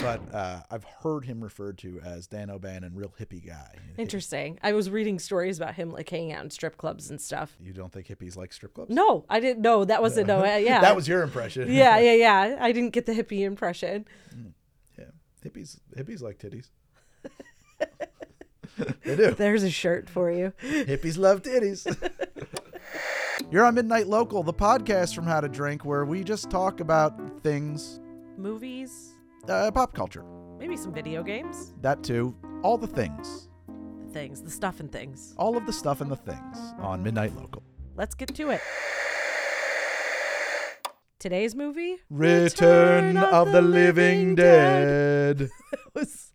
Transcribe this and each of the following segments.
but uh, I've heard him referred to as Dan O'Bannon, real hippie guy. Interesting. I was reading stories about him like hanging out in strip clubs and stuff. You don't think hippies like strip clubs? No, I didn't. No, that wasn't. No, yeah, that was your impression. yeah, yeah, yeah. I didn't get the hippie impression. yeah. Hippies, hippies like titties. they do. There's a shirt for you. Hippies love titties. You're on Midnight Local, the podcast from How to Drink, where we just talk about things, Movies, uh, pop culture, maybe some video games, that too, all the things, the things, the stuff and things. all of the stuff and the things on Midnight Local. Let's get to it. Today's movie Return of the Living Dead. was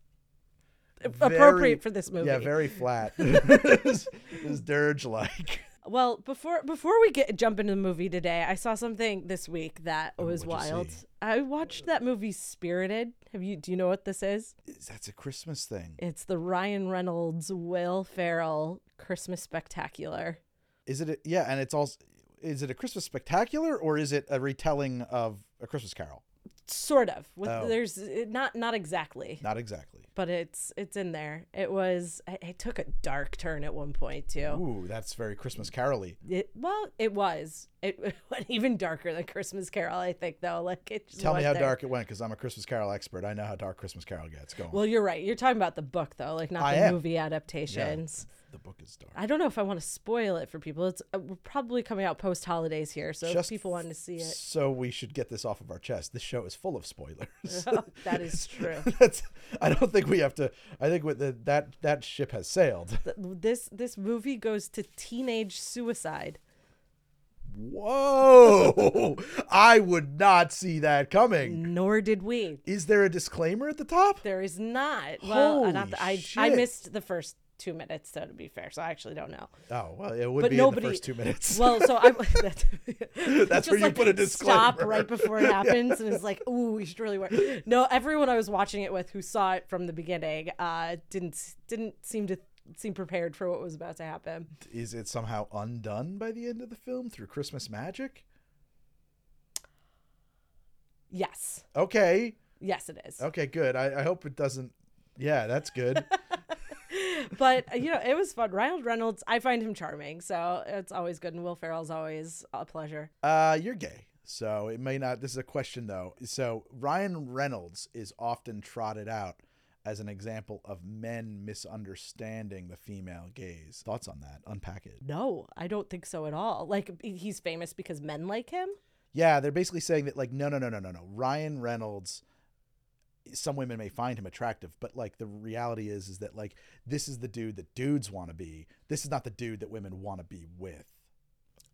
Very- appropriate for this movie. Yeah, very flat. It's dirge like. Well, before before we get jump into the movie today, I saw something this week that oh, was Oh, what'd wild. I watched that movie Spirited. Have you do you know what this is? That's a Christmas thing. It's the Ryan Reynolds, Will Ferrell Christmas Spectacular. Is it? A, yeah, and it's also. Is it a Christmas spectacular or is it a retelling of a Christmas Carol? Sort of. With Oh. there's eh, not not exactly, Not exactly. but it's it's in there. It was it, took a dark turn at one point too. Ooh, that's very Christmas Carol-y. It well, it was. It, went even darker than Christmas Carol, I think though. Like it just Tell me how there. dark it went, because I'm a Christmas Carol expert. I know how dark Christmas Carol gets. Go on. Well, you're right. You're talking about the book though, like not I the am. movie adaptations. The book is dark. I don't know if I want to spoil it for people. It's uh, we're probably coming out post holidays here, so if Just people want to see it. So we should get this off of our chest. This show is full of spoilers. that is true. That's. I don't think we have to. I think with the, that that ship has sailed. This this movie goes to teenage suicide. Whoa! I would not see that coming. Nor did we. Is there a disclaimer at the top? There is not. Well, not the, I I missed the first two minutes, so to be fair, so I actually don't know. Oh well, it would But be nobody. in the first two minutes. Well, so I. That's, That's where you like put a Stop right before it happens, and it's like, ooh, we should really work. No, everyone I was watching it with who saw it from the beginning uh, didn't didn't seem to seem prepared for what was about to happen. is it somehow undone by the end of the film through Christmas magic? Yes, Okay. yes, it is. Okay, good. I, I hope it doesn't. Yeah, that's good. But you know, it was fun. Ryan Reynolds, I find him charming, so it's always good. And Will Ferrell's always a pleasure. uh, you're gay, so it may not. This is a question though. So Ryan Reynolds is often trotted out as an example of men misunderstanding the female gaze. Thoughts on that? Unpack it. No, I don't think so at all. Like he's famous because men like him. Yeah, they're basically saying that like no no no no no no. Ryan Reynolds some women may find him attractive, but like the reality is is that like this is the dude that dudes want to be. This is not the dude that women want to be with.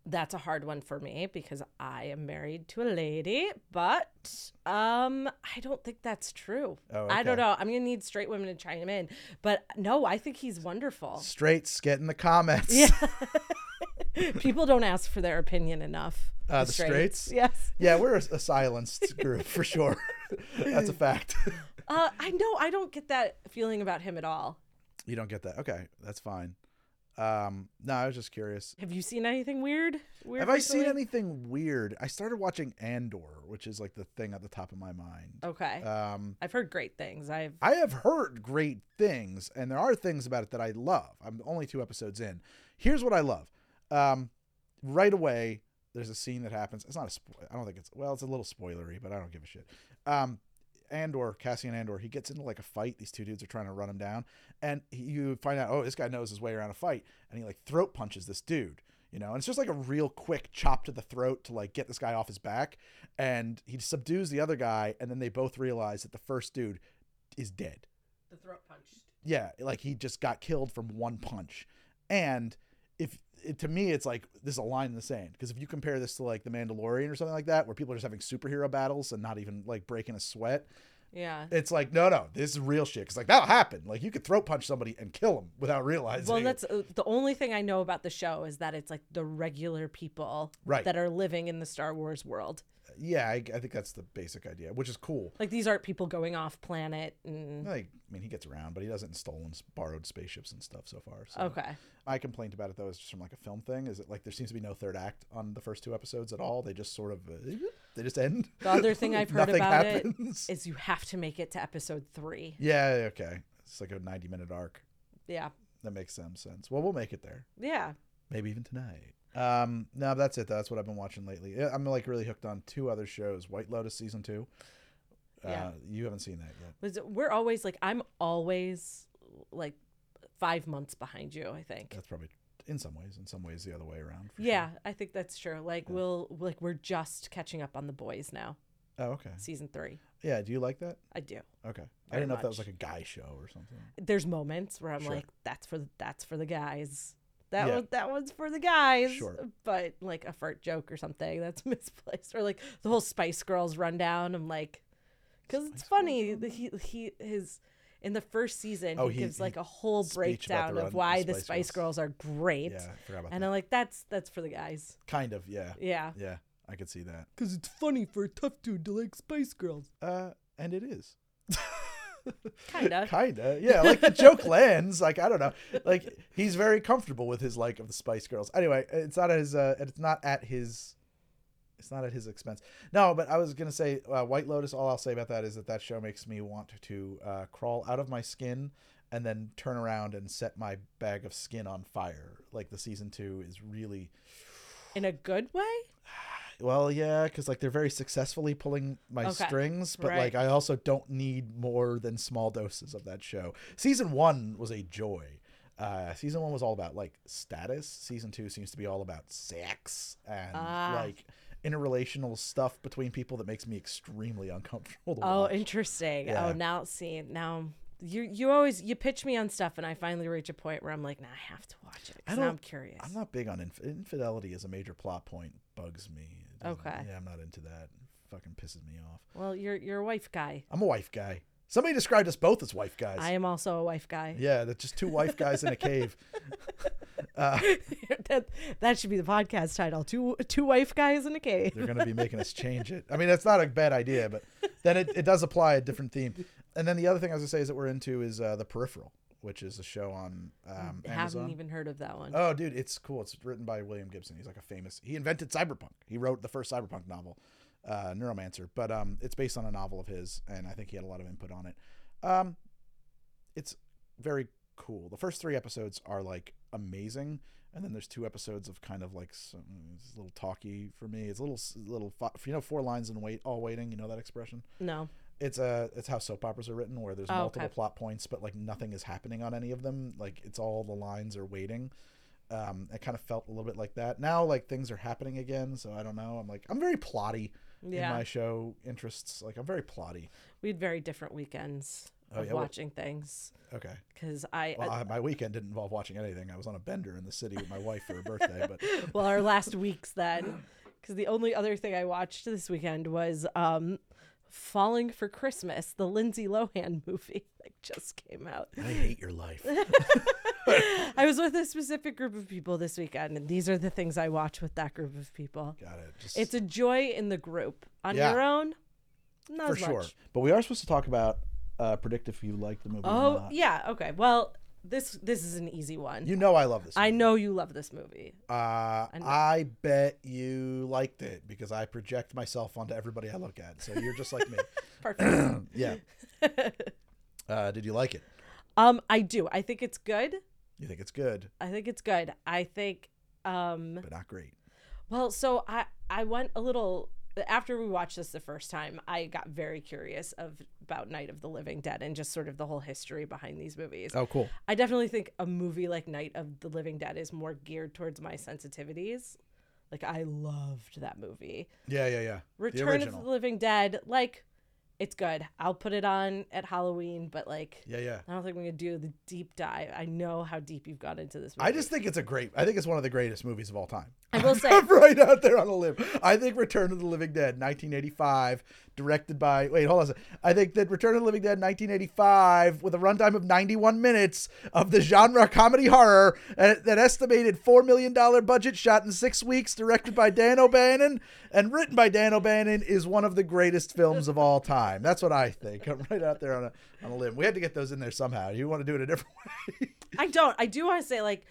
That's a hard one for me because I am married to a lady, but um I don't think that's true. Oh, I don't know. I'm to need straight women to chime in, but no, I think he's wonderful. Straights get in the comments. Yeah. People don't ask for their opinion enough. Uh, the straights? Yes. Yeah, we're a, a silenced group for sure. That's a fact. Uh, I know. I don't get that feeling about him at all. you don't get that. Okay, that's fine. Um, no, I was just curious. Have you seen anything weird? weird Have I seen anything weird? I started watching Andor, which is like the thing at the top of my mind. Okay. Um, I've heard great things. I've I have heard great things, and there are things about it that I love. I'm only two episodes in. Here's what I love. Um, right away, there's a scene that happens. It's not a spoil. I don't think it's well. It's a little spoilery, but I don't give a shit. Um, Andor, Cassian Andor, he gets into like a fight. These two dudes are trying to run him down, and he, you find out, oh, this guy knows his way around a fight, and he like throat punches this dude. You know, and it's just like a real quick chop to the throat to like get this guy off his back, and he subdues the other guy, and then they both realize that the first dude is dead the throat punched. yeah like he just got killed from one punch and if it, to me it's like this is a line in the sand because if you compare this to like the mandalorian or something like that where people are just having superhero battles and not even like breaking a sweat Yeah. it's like no no this is real shit because like that'll happen like you could throat punch somebody and kill them without realizing Well, that's uh, the only thing I know about the show is that it's like the regular people Right. that are living in the Star Wars world. Yeah I, I think that's the basic idea which is cool Like these aren't people going off planet. And... like i mean he gets around but he doesn't stolen borrowed spaceships and stuff so far so Okay. my complaint about it though is just from like a film thing is that like there seems to be no third act on the first two episodes at all they just sort of uh, They just end. The other thing I've heard Nothing about happens. it is you have to make it to episode three. Yeah, okay. It's like a 90 minute arc. Yeah. That makes some sense. Well, we'll make it there. Yeah. Maybe even tonight. Um, no, that's it. That's what I've been watching lately. I'm like really hooked on two other shows. White Lotus season two. Uh, Yeah. you haven't seen that yet. Was We're always like I'm always like five months behind you. I think. That's probably in some ways. In some ways, the other way around. for Yeah, sure. I think that's true. Like Yeah. we'll like we're just catching up on the boys now, Oh, okay. season three. Yeah. Do you like that? I do. Okay. I didn't know if that was like a guy show or something. There's moments where I'm Sure. like, that's for that's for the guys. That Yeah. was that one's for the guys. Sure. But like a fart joke or something that's misplaced, or like the whole Spice Girls rundown. I'm like, because it's Spice Girls funny. that He he his in the first season Oh, he, he- gives he like a whole speech about the breakdown run- of why the the Spice Spice Girls. Girls are great. Yeah, I forgot about And that. I'm like, that's that's for the guys. kind of. Yeah. Yeah. Yeah. I could see that. Because it's funny for a tough dude to like Spice Girls. Uh, and it is. Kinda. Kinda. Yeah. Like the joke lands. Like I don't know. Like he's very comfortable with his like of the Spice Girls. Anyway, it's not at his. Uh, it's not at his. It's not at his expense. No, but I was gonna say uh, White Lotus. All I'll say about that is that that show makes me want to uh, crawl out of my skin and then turn around and set my bag of skin on fire. Like the season two is really In a good way? well, yeah, because like they're very successfully pulling my Okay. strings, but Right. like I also don't need more than small doses of that show. Season one was a joy. Uh, season one was all about like status. Season two seems to be all about sex and Ah. like interrelational stuff between people that makes me extremely uncomfortable. To Oh, watch. interesting. Yeah. Oh, now see, now you you always you pitch me on stuff, and I finally reach a point where I'm like, nah, I have to watch it. I I'm curious. I'm not big on inf- infidelity as a major plot point. Bugs me. Okay. Yeah, I'm not into that. Fucking pisses me off. well, you're you're a wife guy. I'm a wife guy. Somebody described us both as wife guys. I am also a wife guy. Yeah, that's just two wife guys in a cave. Uh, that that should be the podcast title. Two two wife guys in a cave. they're going to be making us change it. I mean, that's not a bad idea, but then it, it does apply a different theme. And then the other thing I was going to say is that we're into is uh, The Peripheral, which is a show on um, I haven't even heard of that one. Oh, dude, it's cool. It's written by William Gibson. He's like a famous. He invented cyberpunk. He wrote the first cyberpunk novel, uh, Neuromancer. But um, it's based on a novel of his, and I think he had a lot of input on it. Um, it's very cool. The first three episodes are like amazing, and then there's two episodes of kind of like some, it's a little talky for me. It's a little little you know four lines and wait all waiting. You know that expression. No. It's a it's how soap operas are written, where there's Oh, multiple okay. plot points, but like nothing is happening on any of them. Like it's all the lines are waiting. Um, it kind of felt a little bit like that. Now like things are happening again, so I don't know. I'm like I'm very plotty Yeah. in my show interests. Like I'm very plotty. we had very different weekends Oh, of yeah, watching things Okay. because I, Well, I I, my weekend didn't involve watching anything. I was on a bender in the city with my wife for her birthday, but well our last weeks then because the only other thing i watched this weekend was um falling for christmas the lindsay lohan movie that just came out I hate your life. i was with a specific group of people this weekend and these are the things i watch with that group of people Got it. Just it's a joy in the group on Yeah. your own not for as sure. But we are supposed to talk about uh, predict if you like the movie. or oh yeah okay well this this is an easy one You know I love this. i know you love this movie Uh, know. I bet you liked it because I project myself onto everybody I look at. So you're just like me. perfect yeah. Uh, did you like it? um i do i think it's good You think it's good, i think it's good i think um but not great. Well, so I I went a little after we watched this the first time. I got very curious of about Night of the Living Dead and just sort of the whole history behind these movies. Oh, cool. I definitely think a movie like Night of the Living Dead is more geared towards my sensitivities. Like I loved that movie. Yeah, yeah, yeah. the Return of the Living Dead, like it's good. I'll put it on at Halloween, but like yeah, yeah. I don't think we're gonna do the deep dive. I know how deep you've gone into this movie. I just think it's a great. I think it's one of the greatest movies of all time. I will say right out there on a limb. I think Return of the Living Dead, 1985, directed by. Wait, hold on. a sec. I think that Return of the Living Dead, 1985, with a runtime of 91 minutes of the genre comedy horror, uh, that estimated four million dollar budget, shot in six weeks, directed by Dan O'Bannon and written by Dan O'Bannon, is one of the greatest films of all time. That's what I think. I'm right out there on a on a limb. We had to get those in there somehow. You want to do it a different way? I don't. I do want to say like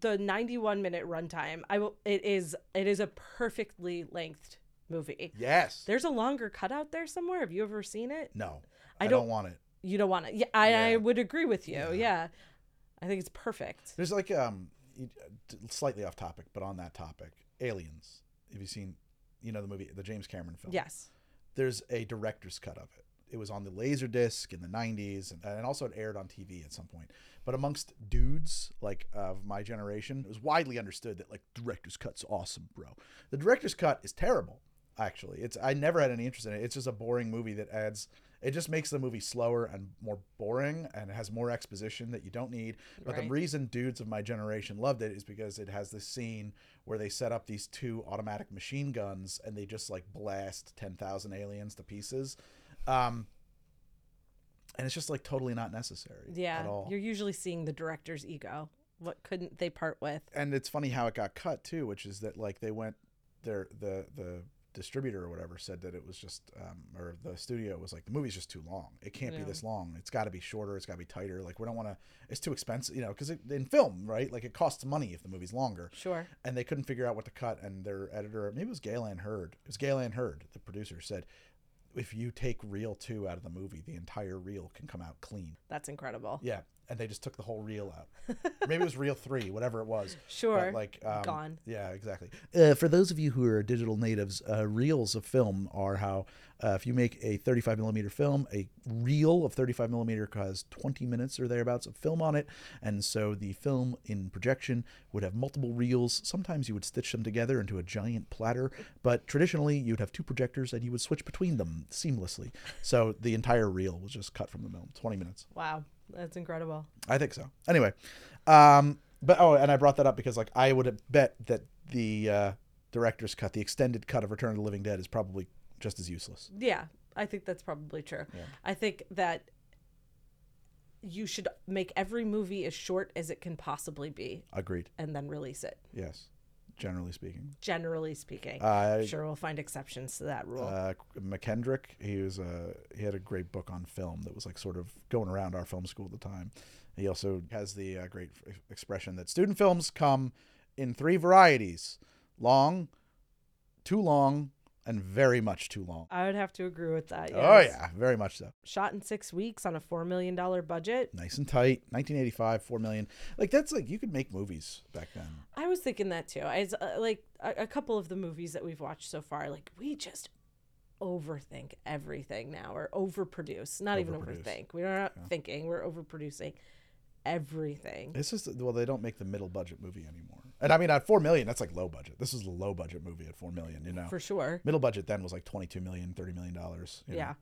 the 91 minute runtime. I will. It is. It is a perfectly lengthed movie. Yes. There's a longer cut out there somewhere. Have you ever seen it? No, I I, don't- don't, want it. You don't want it. Yeah, I, I would agree with you. Yeah. I think it's perfect. There's like um, slightly off topic, but on that topic, Aliens. Have you seen, you know, the movie, the James Cameron film? Yes. There's a director's cut of it. It was on the laser disc in the '90s, and, and also it aired on TV at some point. But amongst dudes like of my generation, it was widely understood that like director's cut's awesome, bro. The director's cut is terrible. Actually, it's I never had any interest in it. It's just a boring movie that adds. It just makes the movie slower and more boring, and it has more exposition that you don't need. But the reason dudes of my generation loved it is because it has this scene where they set up these two automatic machine guns and they just like blast 10,000 aliens to pieces. Um, and it's just like totally not necessary Yeah. at all. You're usually seeing the director's ego. What couldn't they part with? and it's funny how it got cut too, which is that like they went their the the distributor or whatever said that it was just um, or the studio was like the movie's just too long. It can't Yeah. be this long. It's got to be shorter. It's got to be tighter. Like we don't want to. It's too expensive, you know, because in film, right? Like it costs money if the movie's longer. Sure. and they couldn't figure out what to cut. And their editor, maybe it was Gale Anne Hurd, it was Gale Anne Hurd, the producer, said, if you take reel two out of the movie, the entire reel can come out clean. That's incredible. Yeah, and they just took the whole reel out. maybe it was reel three, whatever it was. Sure. But like um, Gone. Yeah, exactly. Uh, for those of you who are digital natives, uh, reels of film are how uh, if you make a 35 millimeter film, a reel of 35 millimeter has 20 minutes or thereabouts of film on it, and so the film in projection would have multiple reels. Sometimes you would stitch them together into a giant platter, but traditionally you'd have two projectors and you would switch between them seamlessly. So the entire reel was just cut from the film, 20 minutes. Wow. That's incredible. I think so. Anyway, um, but oh, and I brought that up because like I would have bet that the uh, director's cut, the extended cut of Return of the Living Dead, is probably just as useless. Yeah. I think that's probably true. Yeah. I think that you should make every movie as short as it can possibly be Agreed. and then release it. Yes, generally speaking. Generally speaking. Uh, sure we'll find exceptions to that rule. uh, Mackendrick, he was uh, he had a great book on film that was like sort of going around our film school at the time. He also has the uh, great f- expression that student films come in three varieties: long, too long, and very much too long. I would have to agree with that. Oh yeah, very much so. Shot in six weeks on a $4 million budget. nice and tight 1985 4 million like that's like you could make movies back then I was thinking that too. I was, uh, like a, a couple of the movies that we've watched so far, like we just overthink everything now or overproduce. Not even overthink. We're not thinking, we're overproducing everything. it's just well they don't make the middle budget movie anymore and i mean at 4 million that's like low budget this is a low budget movie at 4 million you know For sure. middle budget then was like 22 million 30 million dollars Yeah.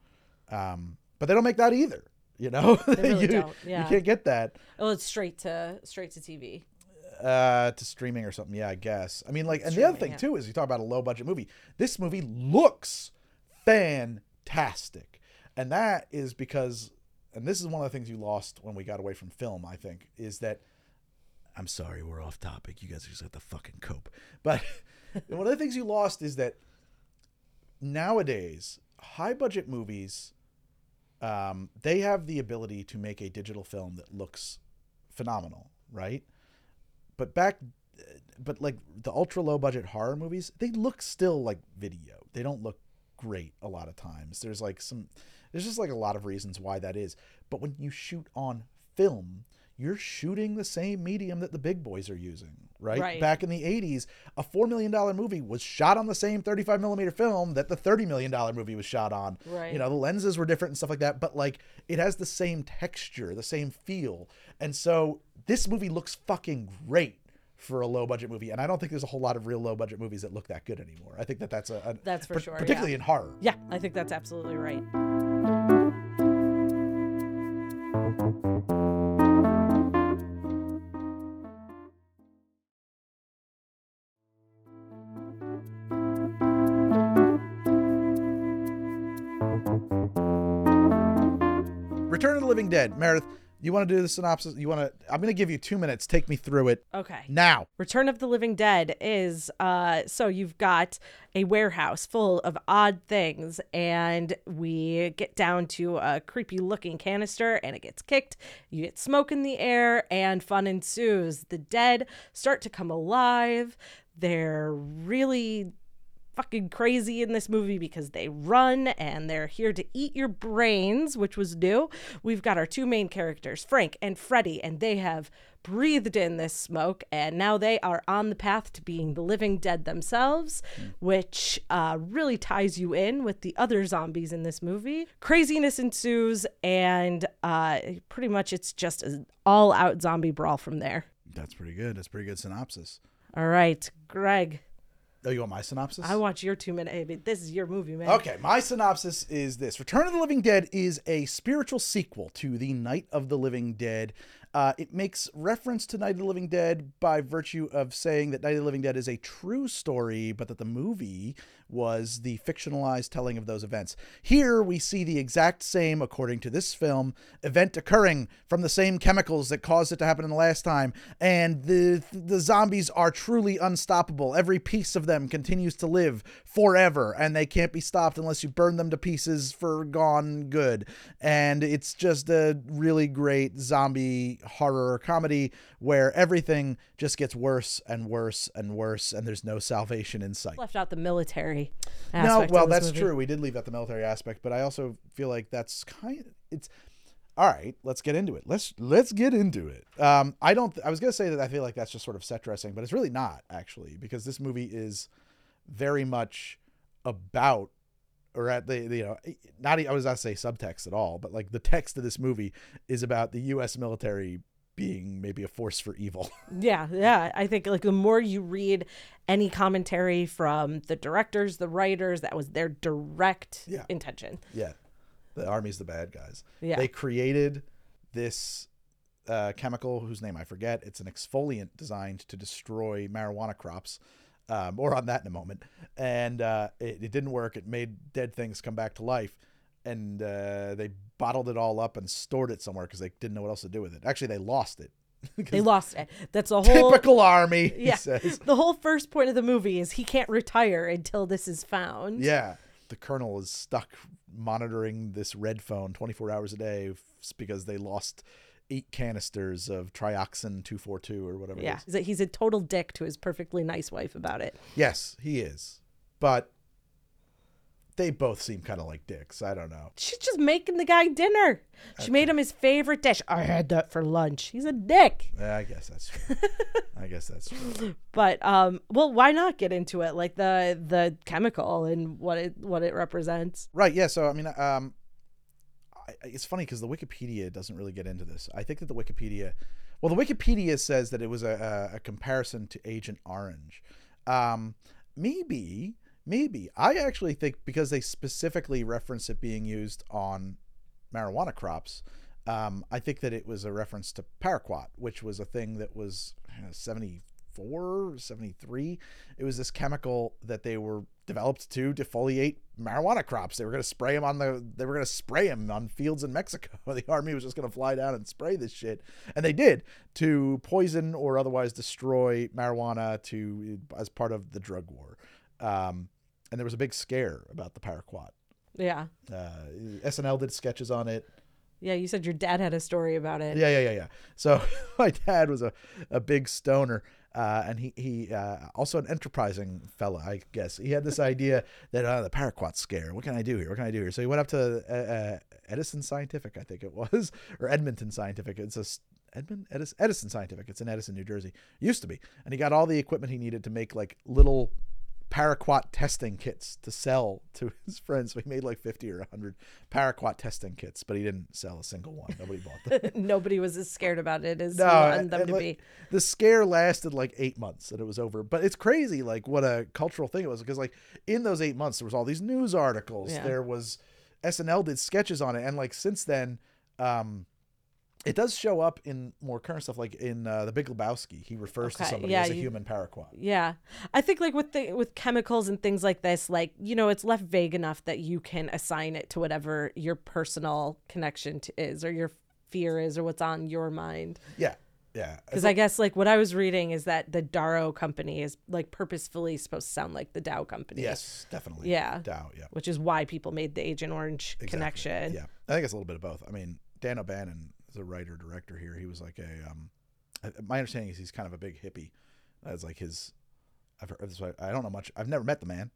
know? um but they don't make that either you know They really you, don't, yeah. you can't get that Well, it's straight to straight to TV. uh to streaming or something yeah i guess i mean like and the other thing yeah. too is you talk about a low budget movie this movie looks fantastic and that is because and this is one of the things you lost when we got away from film i think is that i'm sorry we're off topic. You guys just have to fucking cope. But one of the things you lost is that nowadays high budget movies um, they have the ability to make a digital film that looks phenomenal right? But back but like the ultra low budget horror movies they look still like video. They don't look great a lot of times. There's like some there's just like a lot of reasons why that is. But when you shoot on film you're shooting the same medium that the big boys are using right, Right. back in the 80s a $4 million movie was shot on the same 35 millimeter film that the $30 million movie was shot on Right. you know the lenses were different and stuff like that but like it has the same texture the same feel and so this movie looks fucking great for a low budget movie and i don't think there's a whole lot of real low budget movies that look that good anymore i think that that's a, a That's for sure, particularly yeah. in horror Yeah, I think that's absolutely right. Living dead meredith you want to do the synopsis you want to i'm going to give you two minutes take me through it Okay. now Return of the Living Dead is uh so you've got a warehouse full of odd things and we get down to a creepy looking canister and it gets kicked. You get smoke in the air and fun ensues. The dead start to come alive. They're really fucking crazy in this movie because they run and they're here to eat your brains, which was new. We've got our two main characters, Frank and Freddy, and they have breathed in this smoke and now they are on the path to being the living dead themselves, which uh, really ties you in with the other zombies in this movie. Craziness ensues, and uh, pretty much it's just an all out zombie brawl from there. That's pretty good. That's pretty good synopsis. All right, Greg. Oh, you want my synopsis? I want your two minute. I mean, this is your movie, man. Okay, my synopsis is this Return of the Living Dead is a spiritual sequel to The Night of the Living Dead. Uh, it makes reference to Night of the Living Dead by virtue of saying that Night of the Living Dead is a true story, but that the movie was the fictionalized telling of those events. Here we see the exact same, according to this film, event occurring from the same chemicals that caused it to happen in the last time, and the the zombies are truly unstoppable. Every piece of them continues to live forever, and they can't be stopped unless you burn them to pieces for gone good. And it's just a really great zombie horror comedy where everything just gets worse and worse and worse, and there's no salvation in sight. Left out the military. No, aspect of well, that's movie. true. We did leave out the military aspect, but I also feel like that's kind. It's all right. Let's get into it. Let's let's get into it. Um, I don't. I was gonna say that I feel like that's just sort of set dressing, but it's really not actually because this movie is very much about or at the the, you know not I was not to say subtext at all, but like the text of this movie is about the U.S. military being maybe a force for evil. Yeah, yeah. I think like the more you read any commentary from the directors, the writers, that was their direct Yeah. intention. Yeah. The army's the bad guys. Yeah. They created this uh, chemical whose name I forget. It's an exfoliant designed to destroy marijuana crops. Um, more on that in a moment. And uh, it, it didn't work. It made dead things come back to life. And uh, they bottled it all up and stored it somewhere because they didn't know what else to do with it. Actually, they lost it. They lost it. That's a whole typical army, he Yeah. says. The whole first point of the movie is he can't retire until this is found. Yeah. The colonel is stuck monitoring this red phone 24 hours a day because they lost eight canisters of trioxin 242 or whatever Yeah. it is. He's he's a total dick to his perfectly nice wife about it. Yes, he is. But they both seem kind of like dicks. I don't know. She's just making the guy dinner. She made him his favorite dish. I had that for lunch. He's a dick. Yeah, I guess that's true. I guess that's true. But um well why not get into it like the the chemical and what it what it represents. Right. Yeah. So I mean, um, I, it's funny because the Wikipedia doesn't really get into this. I think that the Wikipedia, well, the Wikipedia says that it was a, a, a comparison to Agent Orange. Um, maybe, maybe I actually think because they specifically reference it being used on marijuana crops. Um, I think that it was a reference to paraquat, which was a thing that was uh, 74, 73. It was this chemical that they were developed to defoliate marijuana crops. They were going to spray them on the, they were going to spray them on fields in Mexico. The army was just going to fly down and spray this shit. And they did to poison or otherwise destroy marijuana to, as part of the drug war. Um, and there was a big scare about the paraquat. Yeah. Uh, SNL did sketches on it. Yeah, you said your dad had a story about it. Yeah, yeah, yeah, yeah. So my dad was a, a big stoner, uh, and he he uh, also an enterprising fella, I guess. He had this idea that uh, the paraquat scare. What can I do here? What can I do here? So he went up to uh, uh, Edison Scientific, I think it was, or Edmonton Scientific. It's a Edmond Edison, Edison Scientific. It's in Edison, New Jersey. Used to be, and he got all the equipment he needed to make like little paraquat testing kits to sell to his friends. So he made like 50 or 100 paraquat testing kits, but he didn't sell a single one. Nobody bought them. Nobody was as scared about it as No, you wanted them to like, be. The scare lasted like eight months and it was over. But it's crazy, like what a cultural thing it was because, like, in those eight months, there was all these news articles. Yeah. There was SNL did sketches on it, and like since then, um, it does show up in more current stuff, like in uh, the Big Lebowski. He refers to somebody yeah, as a you- human paraquat. Yeah. I think like with the with chemicals and things like this, like, you know, it's left vague enough that you can assign it to whatever your personal connection to is or your fear is or what's on your mind. Yeah, yeah. Because I guess like what I was reading is that the Darrow company is like purposefully supposed to sound like the Dow company. yes, definitely. Yeah. Dow. Yeah. Which is why people made the Agent Orange Exactly. connection. Yeah, I think it's a little bit of both. I mean, Dan O'Bannon a writer director here. He was like a um, my understanding is he's kind of a big hippie. That's like his. I've heard, I don't know much. I've never met the man,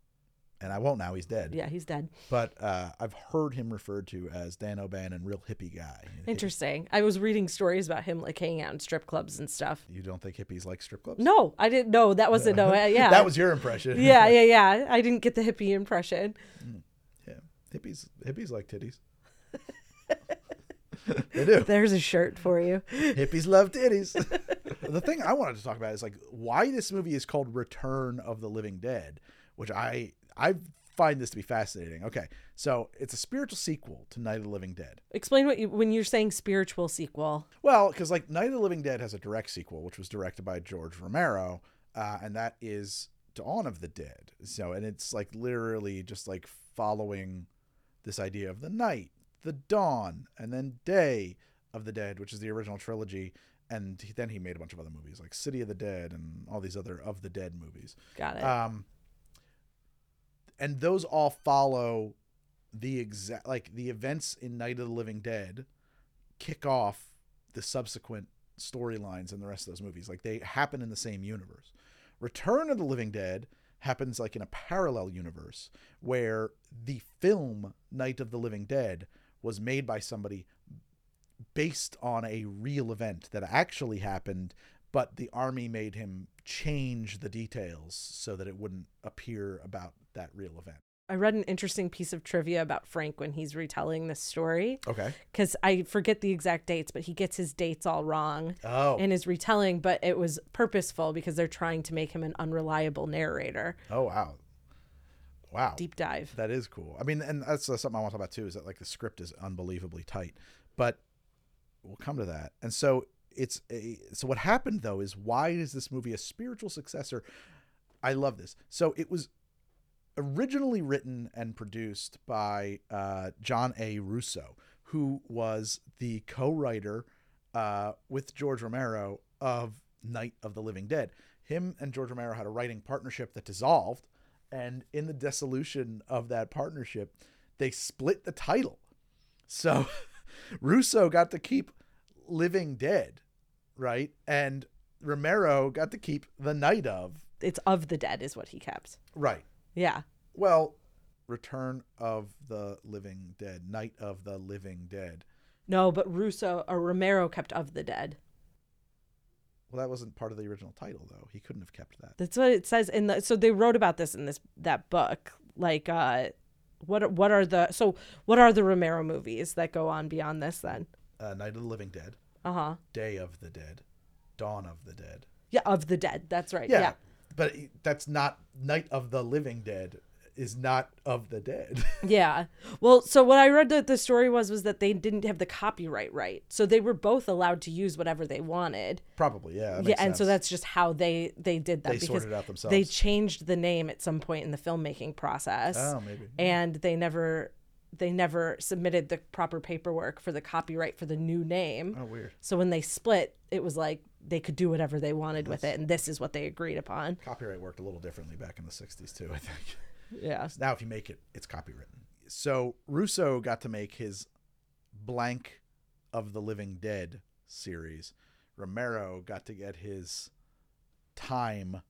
and I won't now. He's dead. Yeah, he's dead. But uh, I've heard him referred to as Dan O'Bannon, real hippie guy. Interesting. I was reading stories about him like hanging out in strip clubs and stuff. You don't think hippies like strip clubs? No, I didn't know that wasn't no. uh, Yeah, that was your impression. yeah, yeah, yeah. I didn't get the hippie impression. yeah. Hippies, hippies like titties. They do. There's a shirt for you. Hippies love titties. the thing I wanted to talk about is like why this movie is called Return of the Living Dead, which I I find this to be fascinating. Okay, so it's a spiritual sequel to Night of the Living Dead. Explain what you when you're saying spiritual sequel. Well, because like Night of the Living Dead has a direct sequel, which was directed by George Romero, uh, and that is Dawn of the Dead. So, and it's like literally just like following this idea of the night, the dawn, and then day of the dead, which is the original trilogy. And he, then he made a bunch of other movies like City of the Dead and all these other of the Dead movies. Got it. Um, and those all follow the exact like the events in Night of the Living Dead kick off the subsequent storylines in the rest of those movies. Like they happen in the same universe. Return of the Living Dead happens like in a parallel universe where the film Night of the Living Dead was made by somebody based on a real event that actually happened, but the army made him change the details so that it wouldn't appear about that real event. I read an interesting piece of trivia about Frank when he's retelling this story Okay. because I forget the exact dates, but he gets his dates all wrong Oh. in his retelling. But it was purposeful because they're trying to make him an unreliable narrator. oh wow. Wow. Deep dive. That is cool. I mean, and that's uh, something I want to talk about too. Is that like the script is unbelievably tight, but we'll come to that. And so it's a, so what happened though is why is this movie a spiritual successor? I love this. So it was originally written and produced by uh, John A. Russo, who was the co-writer uh, with George Romero of Night of the Living Dead. Him and George Romero had a writing partnership that dissolved, and in the dissolution of that partnership, they split the title. So Russo got to keep Living Dead, right? And Romero got to keep The Night of, It's of the dead, is what he kept. right? Yeah. Well, Return of the Living Dead, Night of the Living Dead. No, but Russo or Romero kept of the dead. Well, that wasn't part of the original title, though. He couldn't have kept that. That's what it says in the. So they wrote about this in this that book. Like, uh, what are- what are the so what are the Romero movies that go on beyond this? Then, Uh, Night of the Living Dead, uh huh. Day of the Dead, Dawn of the Dead. Yeah, of the dead. That's right. Yeah, Yeah. but that's not Night of the Living Dead. Is not of the dead. Yeah. Well, so what I read that the story was was that they didn't have the copyright right, so they were both allowed to use whatever they wanted. Probably, yeah. Yeah, and so that's just how they they did that They because sorted it out they changed the name at some point in the filmmaking process. Oh, maybe. and they never they never submitted the proper paperwork for the copyright for the new name. Oh, weird. So when they split, it was like they could do whatever they wanted with it, and this is what they agreed upon. Copyright worked a little differently back in the '60s too. I think. Yeah. Now, if you make it, it's copywritten. So Russo got to make his blank of the Living Dead series. Romero got to get his Time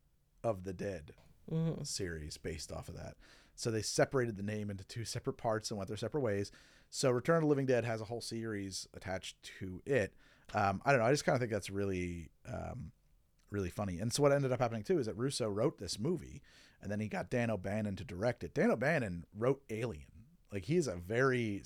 of the Dead Mm-hmm. series based off of that. So they separated the name into two separate parts and went their separate ways. So Return of the Living Dead has a whole series attached to it. Um, I don't know. I just kind of think that's really, um, really funny. And so what ended up happening too is that Russo wrote this movie, and then he got Dan O'Bannon to direct it. Dan O'Bannon wrote Alien. Like he's a very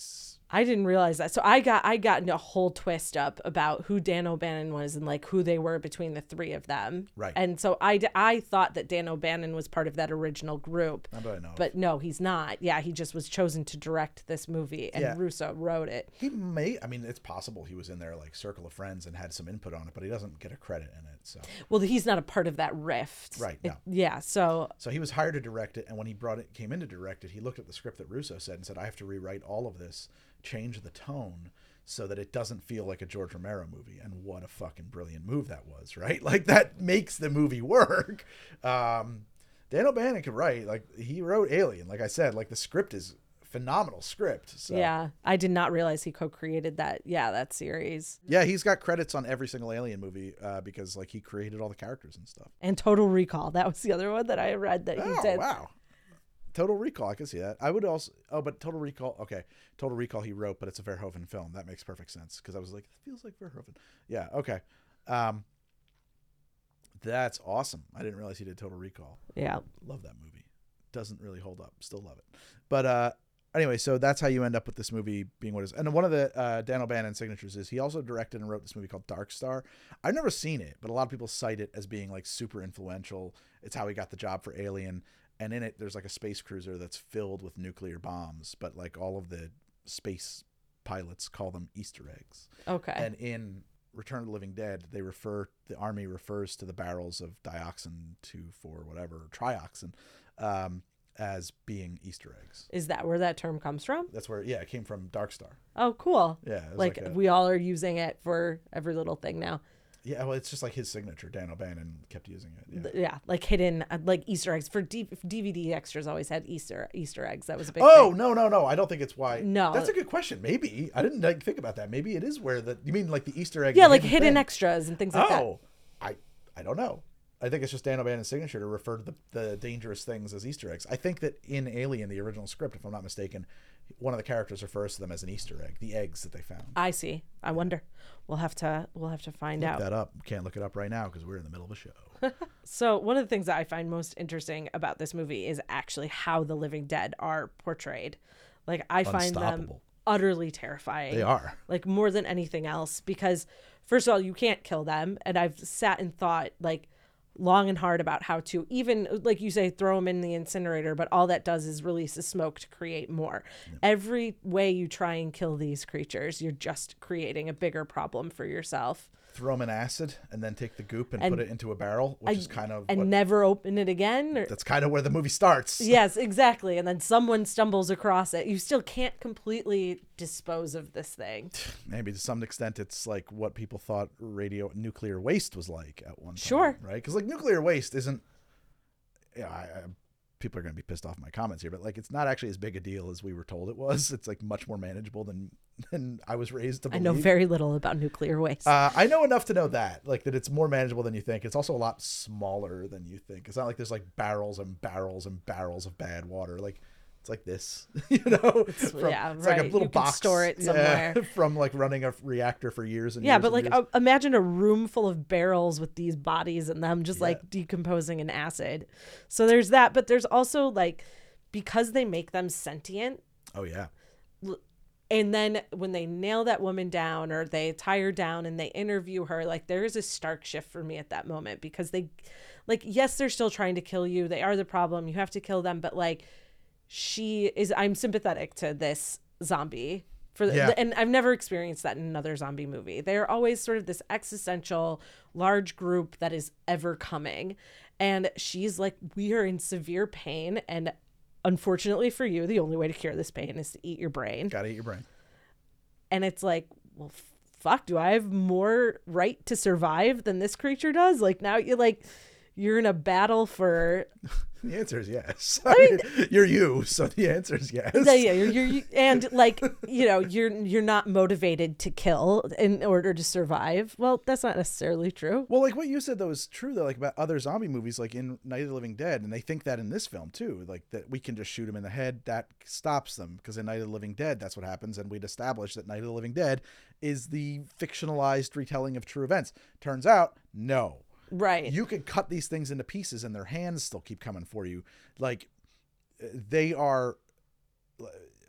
I didn't realize that. So I got I got a whole twist up about who Dan O'Bannon was and like who they were between the three of them. Right. And so I I thought that Dan O'Bannon was part of that original group. not that I know. But no, he's not. Yeah, he just was chosen to direct this movie, and Yeah. Russo wrote it. he may. I mean, it's possible he was in there like circle of friends and had some input on it, but he doesn't get a credit in it. So. Well, he's not a part of that rift. Right, It- yeah. So So he was hired to direct it, and when he brought it, came in to direct it, he looked at the script that Russo said and said, "I have to rewrite all of this, change the tone, so that it doesn't feel like a George Romero movie." And what a fucking brilliant move that was, right? Like that makes the movie work. Um, Dan O'Bannon could write, like he wrote Alien, like I said, like the script is phenomenal script. So yeah, I did not realize he co-created that. Yeah, that series yeah, he's got credits on every single Alien movie uh, because like he created all the characters and stuff. and Total Recall. That was the other one that I read that he Oh did. wow. Total Recall, I can see that. I would also. Oh, but Total Recall. Okay, Total Recall he wrote, but it's a Verhoeven film. That makes perfect sense because I was like, it feels like Verhoeven. Yeah. Okay. Um, that's awesome. I didn't realize he did Total Recall. Yeah. Love that movie. Doesn't really hold up. Still love it. But uh, anyway, so that's how you end up with this movie being what it is. And one of the uh, Dan O'Bannon signatures is he also directed and wrote this movie called Dark Star. I've never seen it, but a lot of people cite it as being like super influential. It's how he got the job for Alien. And in it, there's like a space cruiser that's filled with nuclear bombs, but like all of the space pilots call them Easter eggs. Okay. And in Return of the Living Dead, they refer the army refers to the barrels of dioxin two four whatever trioxin um, as being Easter eggs. Is that where that term comes from? That's where yeah, it came from Dark Star. Oh, cool. Yeah, Like, like a- we all are using it for every little thing now. Yeah, well, it's just like his signature. Dan O'Bannon kept using it. Yeah. Yeah, like hidden, uh, like Easter eggs for D- DVD extras. Always had Easter Easter eggs. That was a big. Oh thing. no no no! I don't think it's why. No. that's a good question. Maybe I didn't like, think about that. Maybe it is where the you mean like the Easter egg. yeah, like hidden thing. extras and things like that. Oh, I I don't know. I think it's just Dan O'Bannon's signature to refer to the, the dangerous things as Easter eggs. I think that in Alien, the original script, if I'm not mistaken, one of the characters refers to them as an Easter egg, the eggs that they found. I see. I wonder. We'll have to. We'll have to find Look out. that up. Can't look it up right now because we're in the middle of a show. So one of the things that I find most interesting about this movie is actually how the living dead are portrayed. Like I find them utterly terrifying. They are. Like more than anything else because first of all, you can't kill them and I've sat and thought like long and hard about how to even like you say throw them in the incinerator but all that does is release the smoke to create more. Every way you try and kill these creatures you're just creating a bigger problem for yourself Throw them in acid and then take the goop and, And put it into a barrel, which is kind of and what, never open it again or, that's kind of where the movie starts. yes exactly and then someone stumbles across it you still can't completely dispose of this thing Maybe to some extent, it's like what people thought radio nuclear waste was like at one time. Sure. Right? Because like nuclear waste isn't. Yeah, I, I, people are going to be pissed off my comments here, but like it's not actually as big a deal as we were told it was. It's like much more manageable than than I was raised to i know very little about nuclear waste Uh, I know enough to know that, like, that it's more manageable than you think. It's also a lot smaller than you think. It's not like there's like barrels and barrels and barrels of bad water. Like, it's like this, you know. From- yeah, it's like a right. little You can box. store it yeah, somewhere. from like running a reactor for years and years. yeah years but and like uh, imagine a room full of barrels with these bodies in them just Yeah. like decomposing in acid so there's that but there's also like because they make them sentient oh yeah, and then when they nail that woman down or they tie her down and they interview her like there is a stark shift for me at that moment because they like yes they're still trying to kill you they are the problem you have to kill them but like she is i'm sympathetic to this zombie for the, Yeah. and i've never experienced that in another zombie movie. They're always sort of this existential large group that is ever coming. And she's like we are in severe pain. And unfortunately for you the only way to cure this pain is to eat your brain. Gotta eat your brain. and it's like well fuck do i have more right to survive than this creature does? Like now you're like you're in a battle for The answer is yes. I mean, you're you, so the answer is yes. yeah, yeah you're, you're and like you know you're you're not motivated to kill in order to survive well that's not necessarily true Well, like what you said though is true though, like about other zombie movies, like in Night of the Living Dead, and they think that in this film too, like that we can just shoot them in the head, that stops them because in Night of the Living Dead, that's what happens, and we'd established that Night of the Living Dead is the fictionalized retelling of true events. Turns out, no, right you could cut these things into pieces, and their hands still keep coming for you. Like uh, they are uh,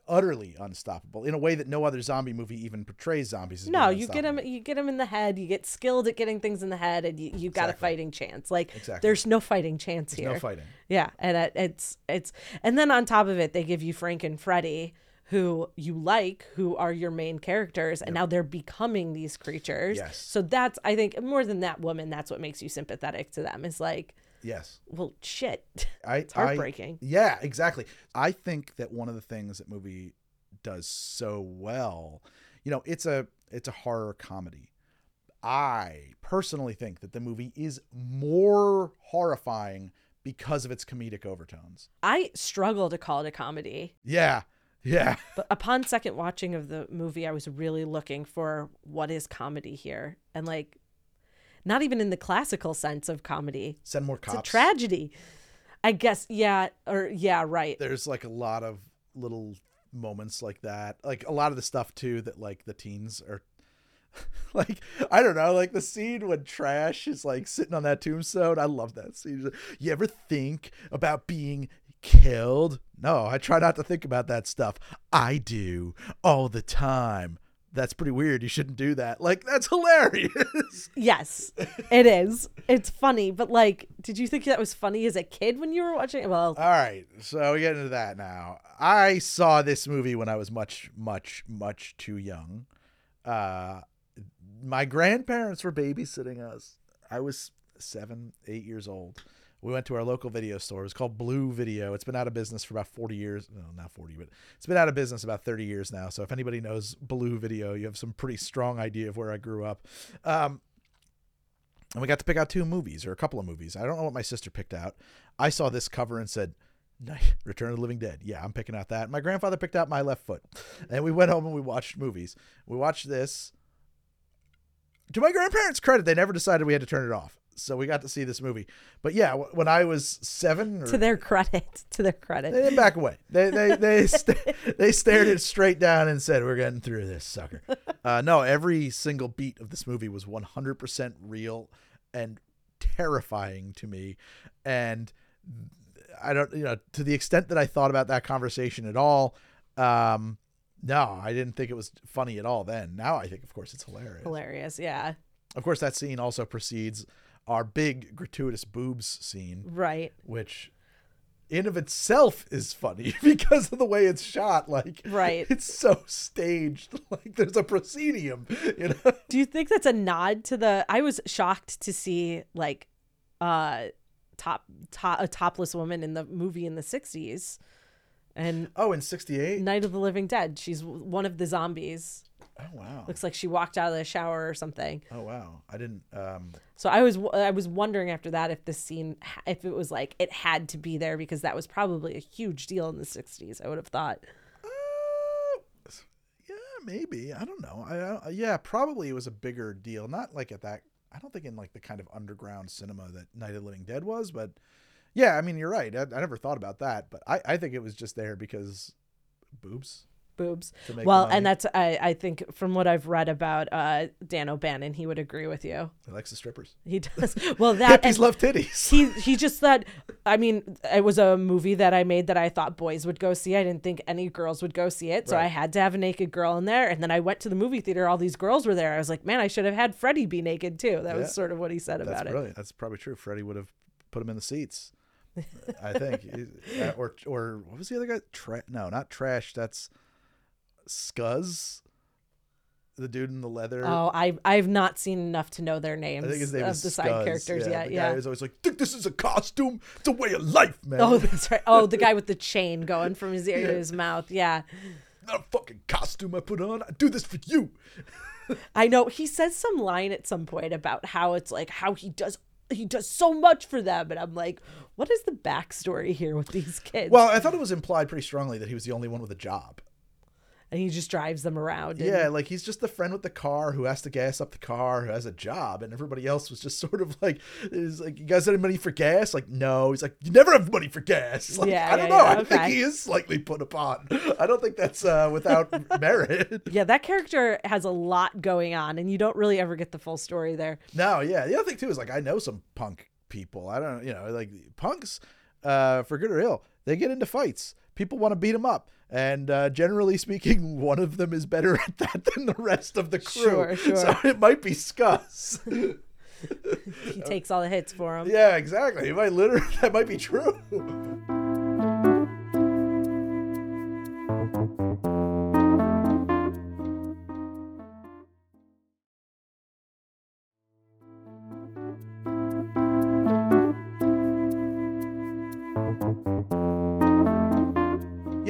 utterly unstoppable in a way that no other zombie movie even portrays zombies. As no you get them you get them in the head you get skilled at getting things in the head and you, you've got a fighting chance like Exactly. there's no fighting chance here No fighting. Yeah, and it, it's it's and then on top of it, they give you Frank and Freddy, who you like, who are your main characters, and now they're becoming these creatures. Yes. So that's I think more than that woman, that's what makes you sympathetic to them. Is like, Yes. well, shit. I, It's heartbreaking. I, yeah, exactly. I think that one of the things that movie does so well, you know, it's a it's a horror comedy. I personally think that the movie is more horrifying because of its comedic overtones. I struggle to call it a comedy, Yeah. Yeah. but upon second watching of the movie, I was really looking for what is comedy here, and like, not even in the classical sense of comedy. Send more It's a tragedy. I guess yeah, or yeah, right. There's like a lot of little moments like that. Like a lot of the stuff too that like the teens are like I don't know, like the scene when Trash is like sitting on that tombstone. I love that scene. Like, You ever think about being killed? No, I try not to think about that stuff. I do all the time. That's pretty weird. You shouldn't do that. Like that's hilarious. Yes, it is. It's funny, but like, did you think that was funny as a kid when you were watching? it? Well, All right, so we get into that now. I saw this movie when I was much, much, much too young. Uh, my grandparents were babysitting us. I was seven, eight years old. We went to our local video store. It was called Blue Video. It's been out of business for about 40 years. No, not 40, but it's been out of business about 30 years now. So if anybody knows Blue Video, you have some pretty strong idea of where I grew up. Um, and we got to pick out two movies or a couple of movies. I don't know what my sister picked out. I saw this cover and said, Return of the Living Dead. Yeah, I'm picking out that. My grandfather picked out My Left Foot. And we went home and we watched movies. We watched this. To my grandparents' credit, they never decided we had to turn it off. So we got to see this movie. But yeah, wh- when I was seven, or, to their credit, to their credit. they didn't back away. They they they sta they stared it straight down and said, "We're getting through this sucker." Uh, no, every single beat of this movie was 100% real and terrifying to me, and I don't, you know, to the extent that I thought about that conversation at all. Um, no, I didn't think it was funny at all then. Now I think, of course, it's hilarious. Hilarious, yeah. Of course, that scene also precedes our big gratuitous boobs scene Right, which in of itself is funny because of the way it's shot like Right. it's so staged like there's a proscenium you know Do you think that's a nod to the? I was shocked to see like, uh, top, top a topless woman in the movie in the '60s, and oh in 68 Night of the Living Dead. She's one of the zombies. Oh wow Looks like she walked out of the shower or something. oh wow i didn't um So I was I was wondering after that if this scene if it was like it had to be there because that was probably a huge deal in the '60s. I would have thought. uh, yeah maybe i don't know I, I yeah probably it was a bigger deal not like at that i don't think in like the kind of underground cinema that night of the living dead was but yeah i mean you're right i, I never thought about that but i i think it was just there because boobs boobs. Well, money. and that's I, I think from what I've read about uh, Dan O'Bannon, he would agree with you. he likes the strippers He does. Well, that hippies love titties he he just thought. I mean, it was a movie that I made that I thought boys would go see. I didn't think any girls would go see it, so I had to have a naked girl in there. And then I went to the movie theater. All these girls were there. I was like, man, I should have had Freddie be naked too. That Yeah. was sort of what he said That's about it. That's probably true. Freddie would have put him in the seats. I think, uh, or or what was the other guy? Tra- no, not trash. That's Scuzz, the dude in the leather. Oh, I I've not seen enough to know their names I think his name of is the side Scuzz. characters yeah, yet. the Yeah. guy is always like, "Think this is a costume? It's a way of life, man. Oh, that's right. Oh, the guy with the chain going from his ear to his mouth. Yeah. not a fucking costume I put on. I do this for you." I know he says some line at some point about how it's like how he does he does so much for them and I'm like, what is the backstory here with these kids? Well, I thought it was implied pretty strongly that he was the only one with a job. And he just drives them around. and- Yeah, like he's just the friend with the car who has to gas up the car, who has a job, and everybody else was just sort of like, is like, you guys have any money for gas? Like, no. He's like, you never have money for gas. Like, Yeah, I don't yeah, know. yeah, I think he is slightly put upon. I don't think that's uh, without merit. Yeah, that character has a lot going on, and you don't really ever get the full story there. No, yeah. The other thing too is like I know some punk people. I don't, you know, like punks, uh, for good or ill, they get into fights. People want to beat them up. And uh, generally speaking, one of them is better at that than the rest of the crew. Sure, sure. So it might be Scuzz. He takes all the hits for him. Yeah, exactly. It might literally that might be true.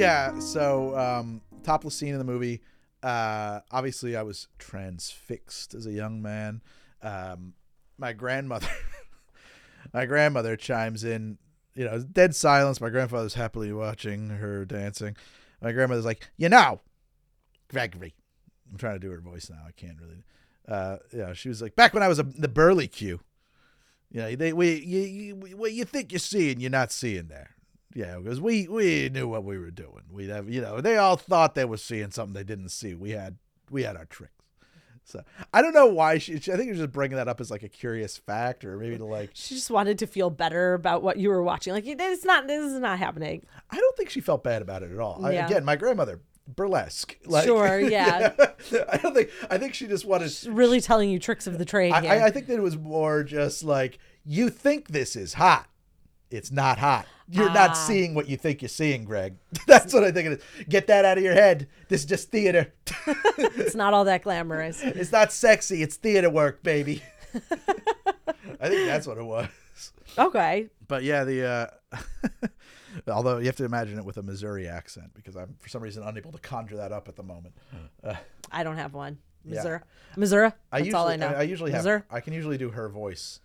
Yeah, so um topless scene in the movie. Uh obviously I was transfixed as a young man. Um my grandmother my grandmother chimes in, you know, dead silence. My grandfather's happily watching her dancing. My grandmother's like, you know, Gregory. I'm trying to do her voice now. I can't really. Uh, yeah, she was like, back when I was a, the burly Q. You know, they we you, you what you think you're seeing, you're not seeing there. Yeah, because we we knew what we were doing. We have you know they all thought they were seeing something they didn't see. We had we had our tricks. So I don't know why she. she I think you're just bringing that up as like a curious fact, or maybe to like. She just wanted to feel better about what you were watching. Like it's not. This is not happening. I don't think she felt bad about it at all. I, again, my grandmother burlesque. Like, Sure, yeah. I don't think. I think she just wanted. Really telling you tricks of the trade I. I, I think that it was more just like you think this is hot. It's not hot. You're Ah. not seeing what you think you're seeing, Greg. That's what I think it is. Get that out of your head. This is just theater. it's not all that glamorous. it's not sexy. It's theater work, baby. I think that's what it was. Okay. But yeah, the uh although you have to imagine it with a Missouri accent because I'm for some reason unable to conjure that up at the moment. Uh, I don't have one. Yeah. Missouri. Missouri. That's I usually all I know. I, usually have Missouri. I can usually do her voice,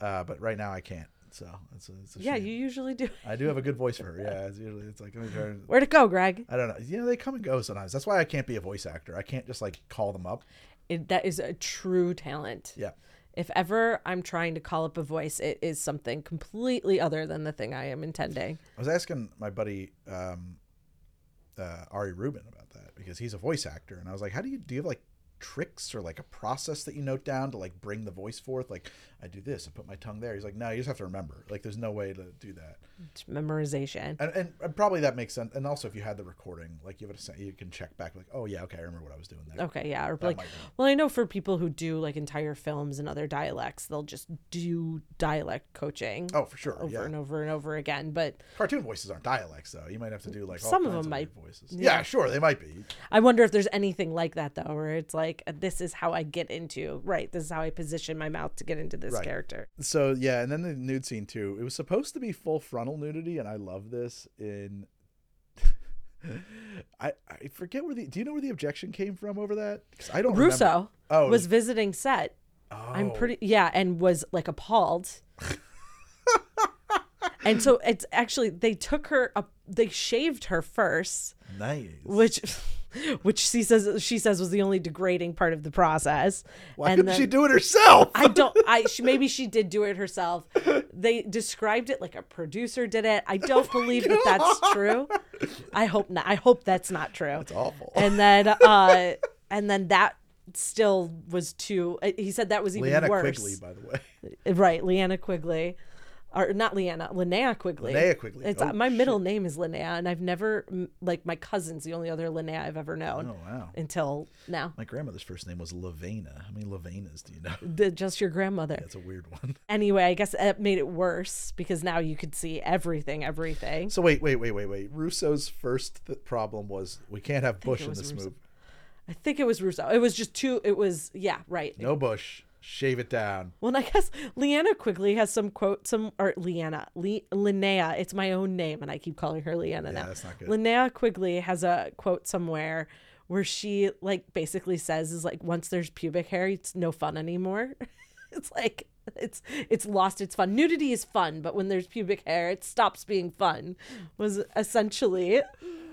uh, but right now I can't. So it's a, it's a Yeah, shame. you usually do. I do have a good voice for her. Yeah, it's usually it's like let me try. and- Where'd it go, Greg? I don't know. You know they come and go sometimes. That's why I can't be a voice actor. I can't just like call them up. It, that is a true talent. Yeah. If ever I'm trying to call up a voice, it is something completely other than the thing I am intending. I was asking my buddy um, uh, Ari Rubin about that because he's a voice actor, and I was like, "How do you do? You have like tricks or like a process that you note down to like bring the voice forth? Like, I do this, I put my tongue there." He's like, "No, you just have to remember. Like, there's no way to do that." It's memorization. And, and, and probably that makes sense. And also, if you had the recording, like you would have you can check back, like, "Oh yeah, okay, I remember what I was doing there." Okay, yeah. Or That like, well, I know for people who do like entire films and other dialects, they'll just do dialect coaching Oh, for sure. over yeah. and over and over again. But Cartoon voices aren't dialects, though. You might have to do like all Some of them might- voices. yeah. Yeah. sure, they might be. I wonder if there's anything like that though, where it's like, uh, this is how I get into right. This is how I position my mouth to get into this Right. character. So yeah, and then the nude scene too. It was supposed to be full frontal nudity, and I love this. In I I forget where the. Do you know where the objection came from over that? 'Cause I don't. remember. Russo Oh, it was visiting set. I'm oh. pretty yeah, and was like appalled. and so it's actually they took her up they shaved her first, nice. which which she says she says was the only degrading part of the process. Why and couldn't then- she do it herself? I don't. I she, maybe she did do it herself. They described it like a producer did it. I don't believe that that's true. I hope not. I hope that's not true. It's awful. And then, uh, and then that still was too. uh, He said that was even Leanna worse. Quigley, by the way. Right, Leanna Quigley, or not Leanna, Linnea Quigley. Linnea Quigley. It's Oh, my middle name is Linnea, and I've never like my cousin's the only other Linnea I've ever known Oh wow. until now. My grandmother's first name was Lavena. How many Lavenas do you know? The, just your grandmother. That's a weird one. Anyway, I guess that made it worse because now you could see everything, everything. So wait, wait, wait, wait, wait. Russo's first th- problem was we can't have Bush in this Russo. movie. I think it was Russo. It was just too. It was yeah, right. No Bush. Shave it down. Well, and I guess Leanna Quigley has some quote, some or Leanna, Le, Linnea. It's my own name, and I keep calling her Leanna now. that's not good. Linnea Quigley has a quote somewhere where she like basically says is like once there's pubic hair, it's no fun anymore. it's like it's it's lost its fun. Nudity is fun, but when there's pubic hair, it stops being fun. Was essentially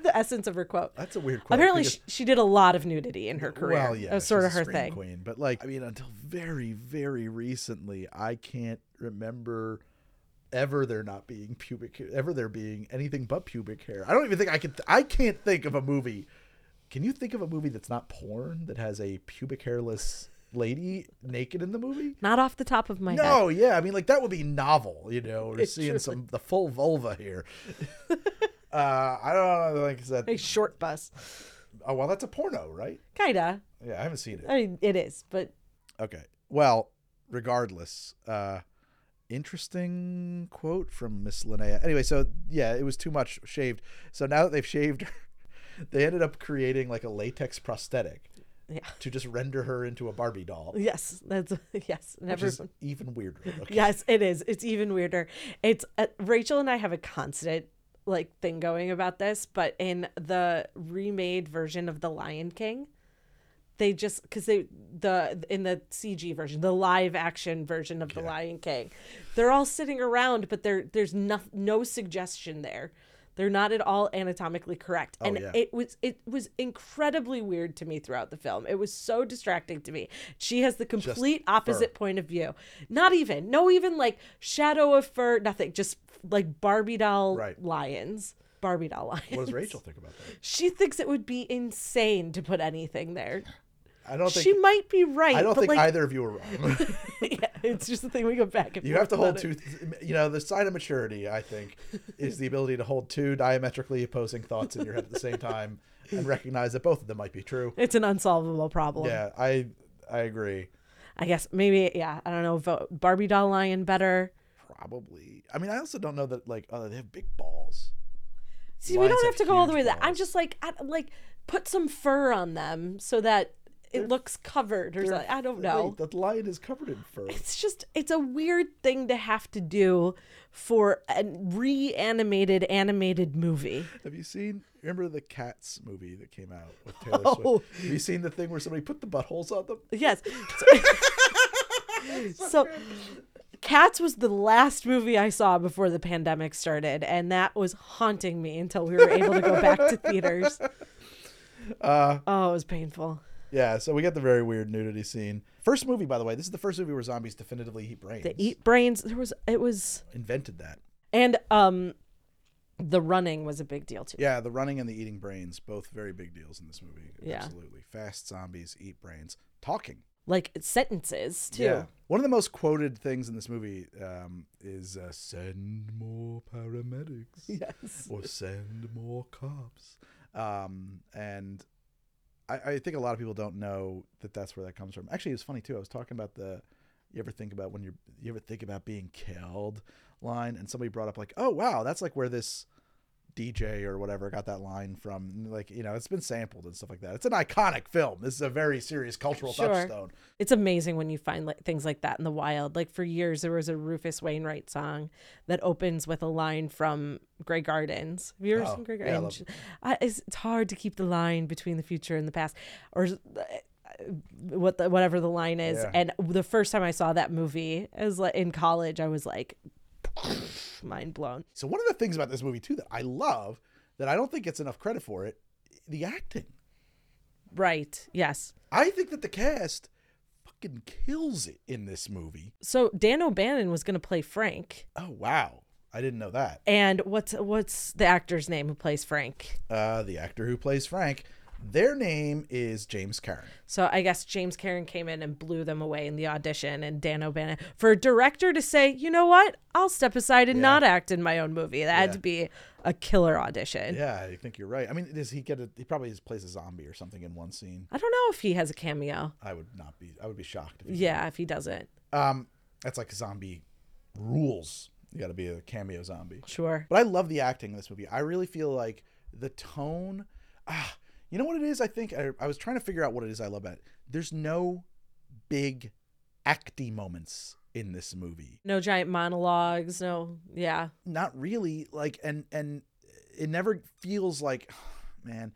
the essence of her quote. That's a weird quote. Apparently, because- she, she did a lot of nudity in her career. Well, yeah, that was sort of her thing. Queen, but like, I mean, until very, very recently, I can't remember ever there not being pubic hair, ever there being anything but pubic hair. I don't even think I can. I can't think of a movie. Can you think of a movie that's not porn that has a pubic hairless lady naked in the movie? Not off the top of my head. No, yeah, I mean, like that would be novel, you know. We're It seeing truly- some the full vulva here. uh, I don't know, like I said. A Shortbus. Oh well, that's a porno, right? Kinda. Yeah, I haven't seen it. I mean, it is, but Okay. Well, regardless, uh interesting quote from Miss Linnea. Anyway, so yeah, it was too much shaved. So now that they've shaved her, they ended up creating like a latex prosthetic yeah. to just render her into a Barbie doll, Yes, that's yes. Never. even weirder. Okay. Yes, it is. It's even weirder. It's uh, Rachel and I have a constant like thing going about this, but in the remade version of The Lion King, they just because they the in the CG version, the live action version of The Lion King, they're all sitting around, but there there's no no suggestion there They're not at all anatomically correct. Oh, and Oh, yeah. it was it was incredibly weird to me throughout the film. It was so distracting to me. She has the complete opposite point of view. Not even, no even like shadow of fur, nothing. Just like Barbie doll Right. lions. Barbie doll lions. What does Rachel think about that? She thinks it would be insane to put anything there. I don't think She might be right. I don't but think like, either of you are wrong. yeah, it's just the thing we go back and you have forth to hold about it. two. You know, the sign of maturity, I think, is the ability to hold two diametrically opposing thoughts in your head at the same time and recognize that both of them might be true. It's an unsolvable problem. Yeah, I I agree. I guess maybe yeah. I don't know. Vote Barbie doll lion better. Probably. I mean, I also don't know that like oh they have big balls. See, we don't have have to go all the way to that. I'm just like, I, like put some fur on them so that it looks covered or something. I don't know. Wait, the lion is covered in fur. It's just it's a weird thing to have to do for a reanimated animated movie. Have you seen? Remember the Cats movie that came out with Taylor Oh. Swift? Have you seen the thing where somebody put the buttholes on them? Yes. so Cats was the last movie I saw before the pandemic started, and that was haunting me until we were able to go back to theaters. Uh, Oh, it was painful. yeah. So we got the very weird nudity scene. First movie, by the way. This is the first movie where zombies definitively eat brains. The eat brains. There was it was, Invented that. and um, the running was a big deal too. Yeah, the running and the eating brains, both very big deals in this movie. Yeah. Absolutely. Fast zombies eat brains. Talking. Like sentences too. Yeah. One of the most quoted things in this movie um, is uh, "Send more paramedics." Yes. or send more cops. Um, and I, I think a lot of people don't know that that's where that comes from. Actually, it's funny too. I was talking about the you ever think about when you're you ever think about being killed line, and somebody brought up like, oh wow, that's like where this DJ or whatever got that line from. Like you know, it's been sampled and stuff like that. It's an iconic film. This is a very serious cultural Sure. touchstone. It's amazing when you find like, things like that in the wild. Like for years, there was a Rufus Wainwright song that opens with a line from Grey Gardens. Have you ever Oh, seen Grey yeah, I Gardens? I, it's, it's hard to keep the line between the future and the past, or uh, what the, whatever the line is. Yeah. And the first time I saw that movie, as like in college, I was like, mind blown. So one of the things about this movie too that I love that I don't think gets enough credit for it, the acting. Right? Yes. I think that the cast fucking kills it in this movie. So Dan O'Bannon was going to play Frank, Oh wow, I didn't know that. and what's what's the actor's name who plays Frank? Uh, the actor who plays Frank, their name is James Karen. So I guess James Karen came in and blew them away in the audition, and Dan O'Bannon for a director to say, you know what, I'll step aside and Yeah. not act in my own movie. That had Yeah. to be a killer audition. Yeah, I think you're right. I mean, does he get a? He probably just plays a zombie or something in one scene. I don't know if he has a cameo. I would not be. I would be shocked. If he Yeah, if he doesn't, Um, that's like zombie rules. You got to be a cameo zombie. sure. But I love the acting in this movie. I really feel like the tone. Ah, you know what it is? I think I, I was trying to figure out what it is I love about it. There's no big acty moments in this movie. No giant monologues. No, yeah, Not really. Like, and and it never feels like, man.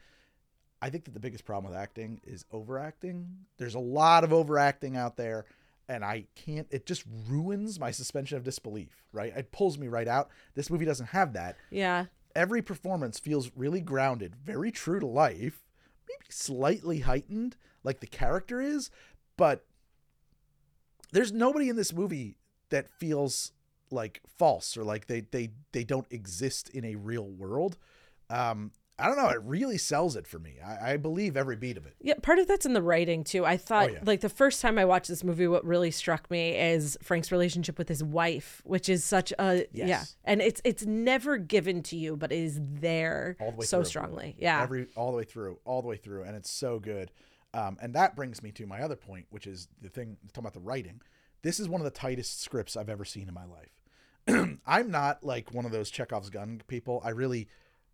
I think that the biggest problem with acting is overacting. There's a lot of overacting out there, and I can't. It just ruins my suspension of disbelief. Right? It pulls me right out. This movie doesn't have that. yeah. Every performance feels really grounded, very true to life, maybe slightly heightened, like the character is, but there's nobody in this movie that feels like false or like they they they don't exist in a real world. Um, I don't know. It really sells it for me. I, I believe every beat of it. Yeah, part of that's in the writing too. I thought Oh, yeah. like the first time I watched this movie, what really struck me is Frank's relationship with his wife, which is such a yeah, and it's it's never given to you, but it is there All the way so through. strongly. Yeah, every all the way through, all the way through, and it's so good. Um, and that brings me to my other point, which is the thing talking about the writing. This is one of the tightest scripts I've ever seen in my life. I'm not like one of those Chekhov's gun people. I really,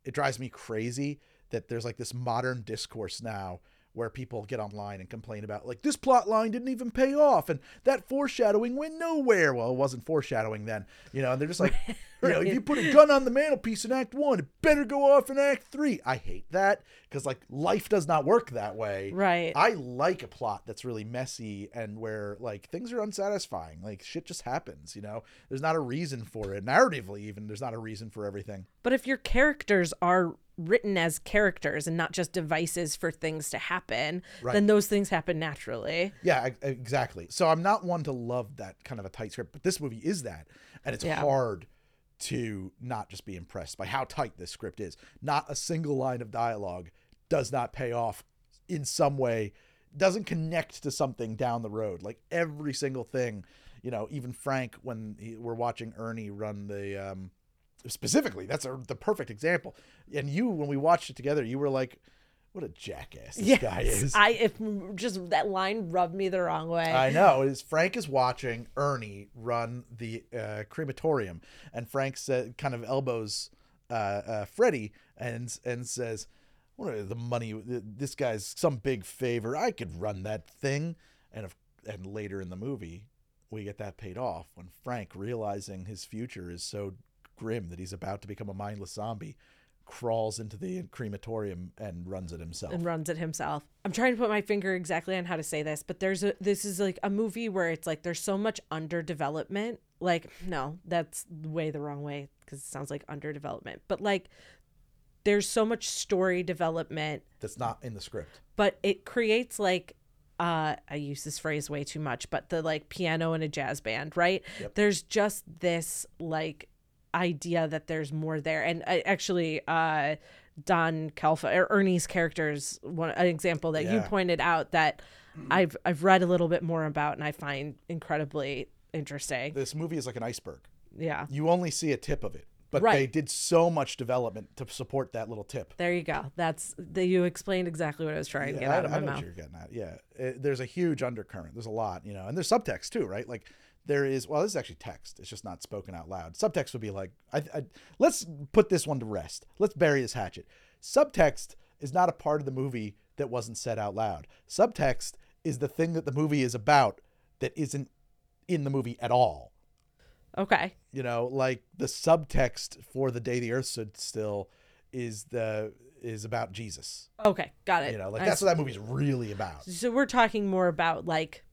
it drives me crazy that there's like this modern discourse now where people get online and complain about like this plot line didn't even pay off and that foreshadowing went nowhere. Well, it wasn't foreshadowing then, you know. And they're just like, you know, if you put a gun on the mantelpiece in Act One, it better go off in Act Three. I hate that because like life does not work that way. Right. I like a plot that's really messy and where like things are unsatisfying. Like shit just happens, you know. There's not a reason for it. Narratively, even there's not a reason for everything. But if your characters are written as characters and not just devices for things to happen, Right. then those things happen naturally. Yeah, exactly. So I'm not one to love that kind of a tight script, but this movie is that, and it's Yeah. hard to not just be impressed by how tight this script is. Not a single line of dialogue does not pay off in some way, doesn't connect to something down the road. Like every single thing, you know, even Frank when he, we're watching Ernie run the um specifically, that's a, the perfect example. And you when we watched it together, you were like what a jackass this guy is. I if just that line rubbed me the wrong way. I know. Is Frank is watching Ernie run the uh, crematorium, and Frank said, kind of elbows uh, uh, Freddie and and says, "What are the money? This guy's some big favor. I could run that thing." And if, and later in the movie, we get that paid off when Frank, realizing his future is so grim that he's about to become a mindless zombie, crawls into the crematorium and runs it himself. and runs it himself. I'm trying to put my finger exactly on how to say this, but there's a this is like a movie where it's like there's so much underdevelopment. Like no, that's way the wrong way because it sounds like underdevelopment. But like there's so much story development, That's not in the script. but it creates like uh I use this phrase way too much, but the like piano in a jazz band, right? Yep. There's just this like idea that there's more there. And I actually uh Don Calfa or Ernie's characters one an example that you pointed out that I've I've read a little bit more about and I find incredibly interesting. This movie is like an iceberg. Yeah. you only see a tip of it but Right. they did so much development to support that little tip There you go. That's the, you explained exactly what I was trying to get I, out of I my know mouth. what you're getting at yeah It- there's a huge undercurrent there's a lot you know and there's subtext too right like there is well this is actually text. It's just not spoken out loud. Subtext would be like I, I let's put this one to rest. Let's bury this hatchet. Subtext is not a part of the movie that wasn't said out loud. Subtext is the thing that the movie is about that isn't in the movie at all. Okay. you know like the subtext for the day the earth stood still is the is about jesus. Okay. Got it. you know like I that's what that movie's really about. So we're talking more about like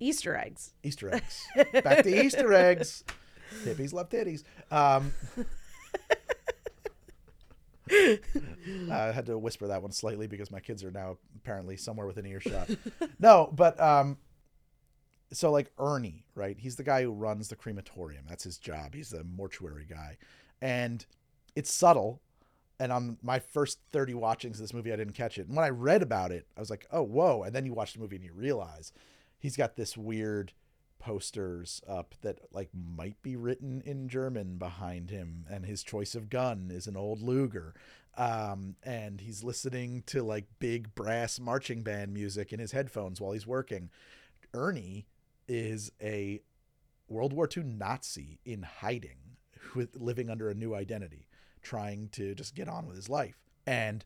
Easter eggs. easter eggs back to easter eggs hippies love titties um I had to whisper that one slightly because my kids are now apparently somewhere within earshot. no, but um, so like Ernie, right? He's the guy who runs the crematorium. That's his job. He's the mortuary guy, and it's subtle. And on my first thirty watchings of this movie, I didn't catch it. And when I read about it, I was like, "Oh, whoa!" And then you watch the movie and you realize he's got this weird posters up that like might be written in German behind him, and his choice of gun is an old Luger. Um, and he's listening to like big brass marching band music in his headphones while he's working. Ernie is a World War II Nazi in hiding, with living under a new identity, trying to just get on with his life. And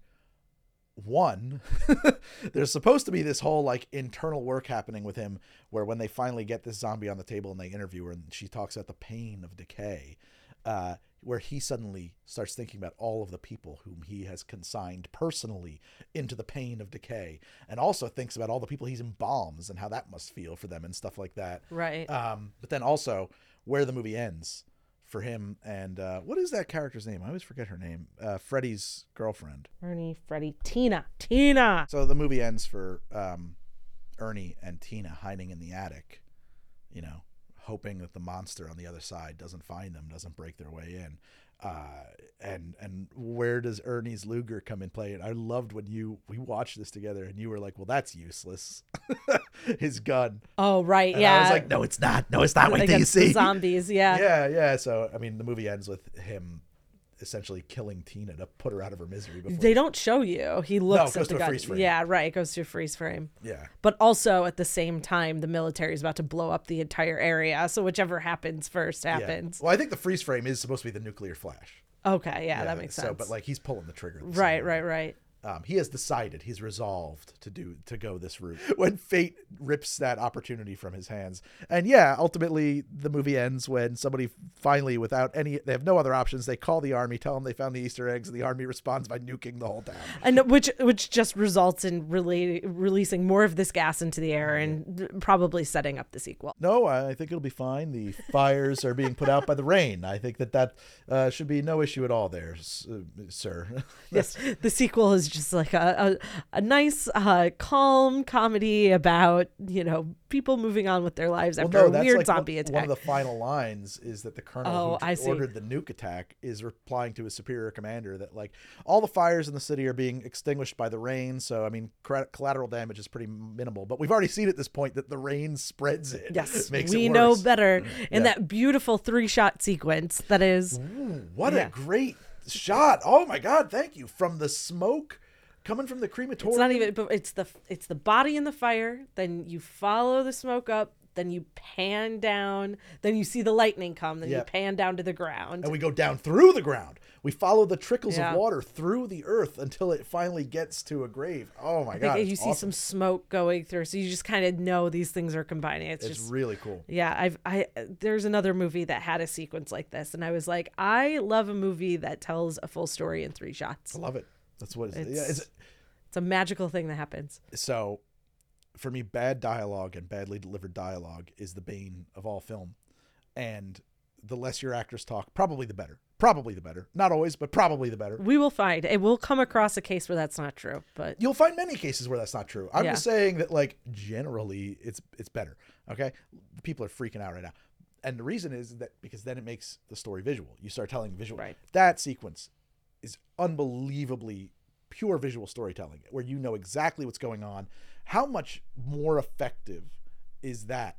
one, there's supposed to be this whole like internal work happening with him where when they finally get this zombie on the table and they interview her and she talks about the pain of decay, uh, where he suddenly starts thinking about all of the people whom he has consigned personally into the pain of decay and also thinks about all the people he's embalms and how that must feel for them and stuff like that. Right. Um, but then also where the movie ends for him and uh, what is that character's name? I always forget her name. Uh, Freddie's girlfriend. Ernie, Freddie, Tina, Tina. So the movie ends for um, Ernie and Tina hiding in the attic, you know, hoping that the monster on the other side doesn't find them, doesn't break their way in. Uh, and and where does Ernie's Luger come in play? And I loved when you we watched this together, and you were like, "Well, that's useless." His gun. Oh, right. And yeah. I was like, "No, it's not. No, it's not. Wait till you see." zombies. Yeah. yeah, yeah. So I mean, the movie ends with him essentially killing Tina to put her out of her misery. Before They don't show you. He looks it goes at the a gun. freeze frame. Yeah, right. It goes to a freeze frame. yeah. But also at the same time, the military is about to blow up the entire area. So whichever happens first Yeah. happens. Well, I think the freeze frame is supposed to be the nuclear flash. Okay, yeah, that makes sense. So, but like he's pulling the trigger. the right, right, right. Um, he has decided, he's resolved to do to go this route when fate rips that opportunity from his hands. And yeah, ultimately the movie ends when somebody finally, without any, they have no other options. They call the army, tell them they found the Easter eggs, and the army responds by nuking the whole town. and which which just results in really releasing more of this gas into the air and probably setting up the sequel. No, I think it'll be fine. The fires are being put out by the rain. I think that that uh, should be no issue at all there, uh, sir. Yes, the sequel is just like a a, a nice, uh, calm comedy about you know people moving on with their lives Well, after no, a weird like zombie one, attack. One of the final lines is that the colonel Oh, who ordered the nuke attack is replying to his superior commander that like all the fires in the city are being extinguished by the rain. So I mean, collateral damage is pretty minimal. But we've already seen at this point that the rain spreads it. yes, makes we it know better Yeah. in that beautiful three shot sequence that is. Ooh, what Yeah. a great shot! Oh my god, thank you from the smoke coming from the crematorium. It's not even, it's the it's the body in the fire. Then you follow the smoke up. Then you pan down. Then you see the lightning come. Then you pan down to the ground. and we go down through the ground. We follow the trickles Yeah. of water through the earth until it finally gets to a grave. Oh my I god! you it's see some smoke going through, so you just kind of know these things are combining. It's, It's just really cool. Yeah, I've I there's another movie that had a sequence like this, and I was like, I love a movie that tells a full story in three shots. I love it. That's what it's, yeah, It's- it's It's a magical thing that happens. so for me bad dialogue and badly delivered dialogue is the bane of all film. And the less your actors talk, probably the better. Probably the better. Not always, but probably the better. We will find it. will come across a case where that's not true, but You'll find many cases where that's not true. I'm Yeah. just saying that like generally it's it's better. Okay? People are freaking out right now. And the reason is that because then it makes the story visual. You start telling visual. Right. That sequence is unbelievably pure visual storytelling where you know exactly what's going on. How much more effective is that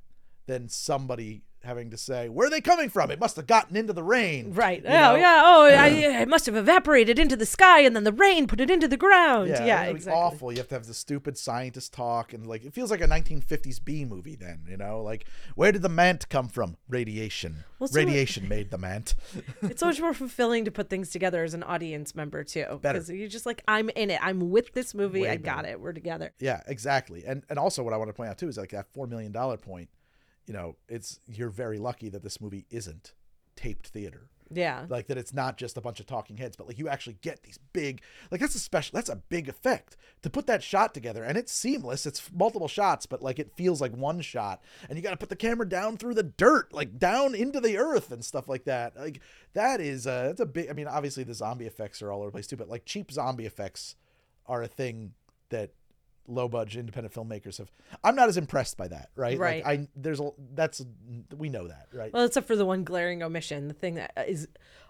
than somebody having to say, where are they coming from? It must have gotten into the rain. right. you Oh know? yeah. Oh, I, it must have evaporated into the sky, and then the rain put it into the ground. Yeah, Yeah, exactly. awful. You have to have the stupid scientist talk, and like it feels like a 1950s B movie. Then you know, like where did the mant come from? Radiation. Well, so- Radiation made the mant. it's so much more fulfilling to put things together as an audience member too, Better. because you're just like, I'm in it. I'm with this movie. Way I got it. We're together. yeah, exactly. And and also what I want to point out too is like that four million dollar point. You know, it's you're very lucky that this movie isn't taped theater. Yeah. like that it's not just a bunch of talking heads but like you actually get these big like that's a special that's a big effect to put that shot together and it's seamless it's multiple shots but like it feels like one shot and you got to put the camera down through the dirt like down into the earth and stuff like that like that is uh that's a big i mean obviously the zombie effects are all over the place too but like cheap zombie effects are a thing that low budget independent filmmakers have i'm not as impressed by that right Right. like i there's a that's we know that right Well, except for the one glaring omission, the thing that is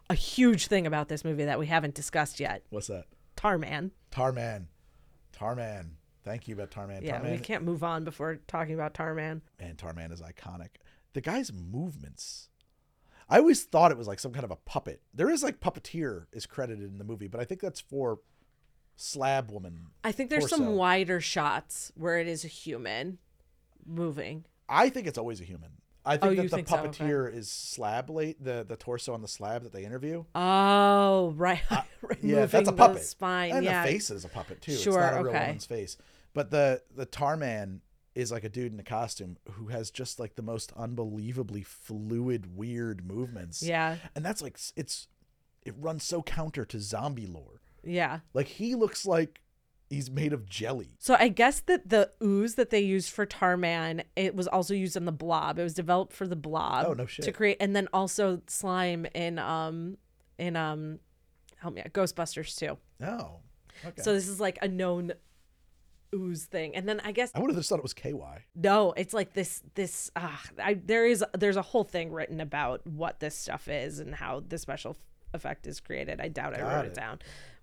a huge thing about this movie that we haven't discussed yet what's that Tarman. Tarman. Tarman. Thank you about Tarman. Yeah, Tarman. we can't move on before talking about Tarman. Man, Tarman is iconic. The guy's movements. I always thought it was like some kind of a puppet. There is like puppeteer is credited in the movie, but I think that's for Slab Woman. I think there's Torso. some wider shots where it is a human moving. I think it's always a human. I think Oh, that the think so? Puppeteer is Slab late the the torso on the slab that they interview. Oh, right. Yeah, that's a Removing the puppet. spine. and yeah. the face is a puppet too. Sure, it's not a real okay. woman's face. But the the tar man is like a dude in a costume who has just like the most unbelievably fluid, weird movements. Yeah. and that's like s- it's it runs so counter to zombie lore. Yeah. Like he looks like he's made of jelly. So I guess that the ooze that they used for Tarman, it was also used in the Blob. It was developed for the Blob. Oh, no shit. To create, and then also slime in um in um help me out Ghostbusters too. Oh, okay. So this is like a known ooze thing, and then I guess I would have just thought it was KY. no, it's like this this ah, I there is there's a whole thing written about what this stuff is and how the special effect is created. I doubt I wrote it. it down.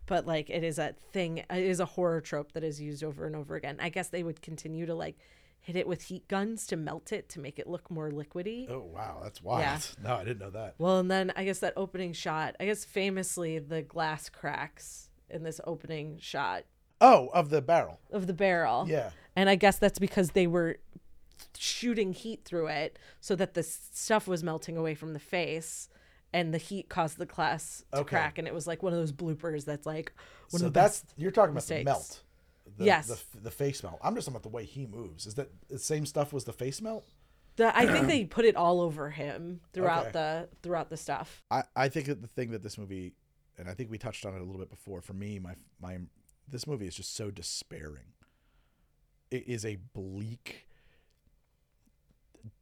But like it is a thing it is a horror trope that is used over and over again. I guess they would continue to like hit it with heat guns to melt it to make it look more liquidy. Oh wow, that's wild. Yeah. No, I didn't know that. Well, and then I guess that opening shot, I guess famously the glass cracks in this opening shot Oh, of the barrel. of the barrel. Yeah. And I guess that's because they were shooting heat through it so that the stuff was melting away from the face and the heat caused the glass to Okay. crack, and it was like one of those bloopers that's like one so of the that's you're talking about mistakes. the melt. The, Yes. The, the face melt. I'm just talking about the way he moves. Is that the same stuff was the face melt? The, I think they put it all over him throughout Okay. the throughout the stuff. I, I think that the thing that this movie, and I think we touched on it a little bit before. For me, my my this movie is just so despairing. It is a bleak,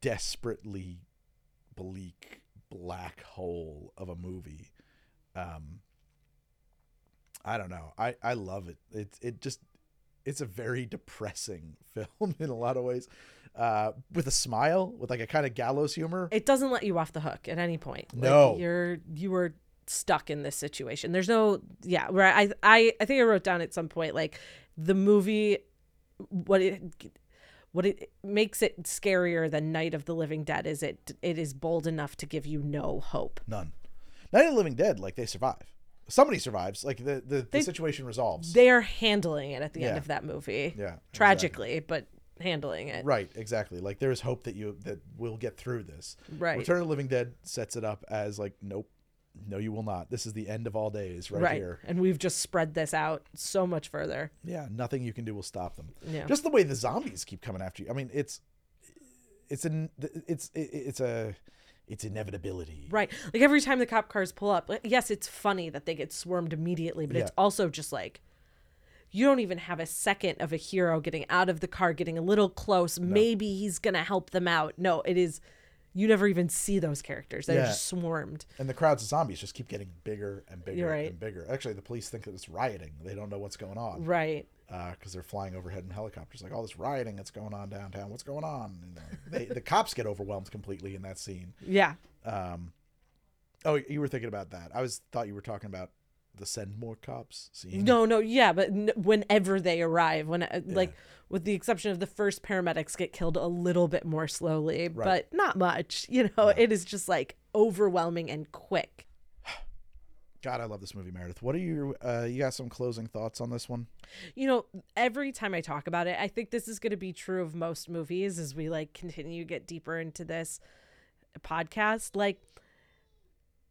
desperately bleak black hole of a movie. Um, I don't know. I I love it. It it just it's a very depressing film in a lot of ways. Uh, with a smile, with like a kind of gallows humor. It doesn't let you off the hook at any point. Like, No. you're you were stuck in this situation. There's no yeah. Where I I I think I wrote down at some point like the movie what it what it makes it scarier than Night of the Living Dead is it it is bold enough to give you no hope. None. Night of the Living Dead, like they survive. Somebody survives. Like the the, the situation resolves. They are handling it at the end of that movie. yeah. Tragically, but handling it. Right. Exactly. Like there is hope that you that we'll get through this. Right. Return of the Living Dead sets it up as like, nope, no, you will not. This is the end of all days right, right. here. And we've just spread this out so much further. Yeah. Nothing you can do will stop them. Yeah. Just the way the zombies keep coming after you. I mean, it's it's an it's it's a it's inevitability. Right. Like every time the cop cars pull up, yes, it's funny that they get swarmed immediately, but it's also just like you don't even have a second of a hero getting out of the car, getting a little close. Maybe he's going to help them out. No, it is you never even see those characters. They're Yeah. just swarmed. And the crowds of zombies just keep getting bigger and bigger right. and bigger. Actually, the police think that it's rioting. They don't know what's going on. Right. because they're flying overhead in helicopters. Like all this rioting that's going on downtown. What's going on? Uh, they, the cops get overwhelmed completely in that scene. Yeah. Um, oh, you were thinking about that. I was thought you were talking about the send more cops scene. No, no, yeah, but n- whenever they arrive, when uh, like with the exception of the first paramedics get killed a little bit more slowly, but not much. You know, it is just like overwhelming and quick. God, I love this movie, Meredith. What are your? Uh, you got some closing thoughts on this one? You know, every time I talk about it, I think this is going to be true of most movies as we like continue to get deeper into this podcast. Like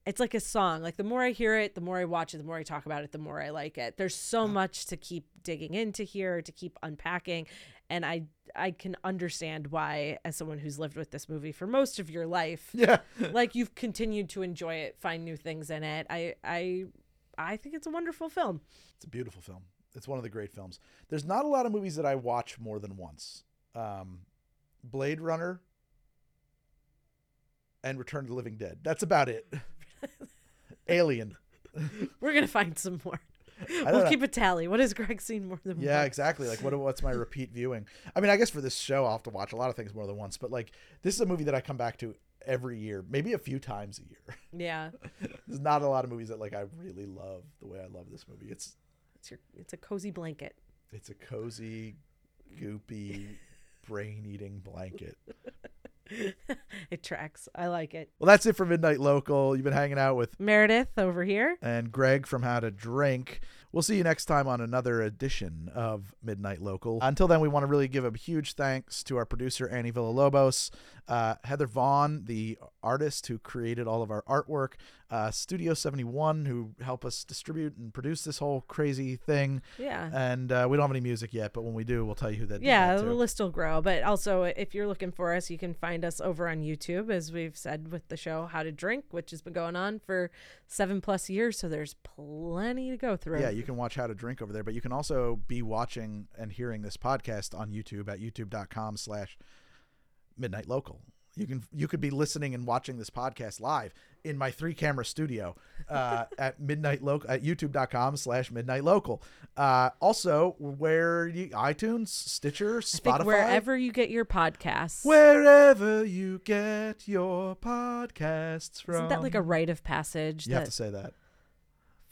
it's like a song. Like the more I hear it, the more I watch it, the more I talk about it, the more I like it. There's so much to keep digging into here, to keep unpacking, and I I can understand why as someone who's lived with this movie for most of your life, Yeah, like you've continued to enjoy it, find new things in it. I I I think it's a wonderful film. it's a beautiful film. It's one of the great films. There's not a lot of movies that I watch more than once. Um, Blade Runner and Return to the Living Dead. That's about it. Alien. We're gonna find some more. We'll know. keep a tally. What has Greg seen more than once? Yeah, once? exactly. Like, what what's my repeat viewing? I mean, I guess for this show, I'll have to watch a lot of things more than once. But like, this is a movie that I come back to every year, maybe a few times a year. Yeah, There's not a lot of movies that like I really love the way I love this movie. It's it's your it's a cozy blanket. it's a cozy, goopy, brain-eating blanket. It tracks. I like it. Well, that's it for Midnight Local. You've been hanging out with Meredith over here. and Greg from How to Drink. We'll see you next time on another edition of Midnight Local. Until then, we want to really give a huge thanks to our producer, Annie Villalobos, uh, Heather Vaughn, the artist who created all of our artwork, uh, Studio 71, who help us distribute and produce this whole crazy thing. Yeah. And uh, we don't have any music yet, but when we do, we'll tell you who that yeah, the list will grow. But also, if you're looking for us, you can find us over on YouTube, as we've said with the show How to Drink, which has been going on for seven plus years. So there's plenty to go through. Yeah, you can watch How to Drink over there, but you can also be watching and hearing this podcast on YouTube at youtube.com slash midnight local. You can you could be listening and watching this podcast live in my three camera studio uh, at midnight local at youtube.com slash midnight local. Uh, also where you iTunes, Stitcher, Spotify. wherever you get your podcasts. wherever you get your podcasts from. Isn't that like a rite of passage? you that have to say that.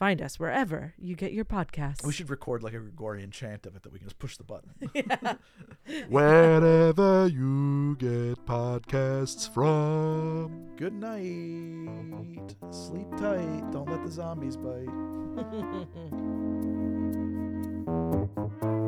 Find us wherever you get your podcasts. We should record like a Gregorian chant of it that we can just push the button. yeah. Wherever you get podcasts from. Good night. Sleep tight. Don't let the zombies bite.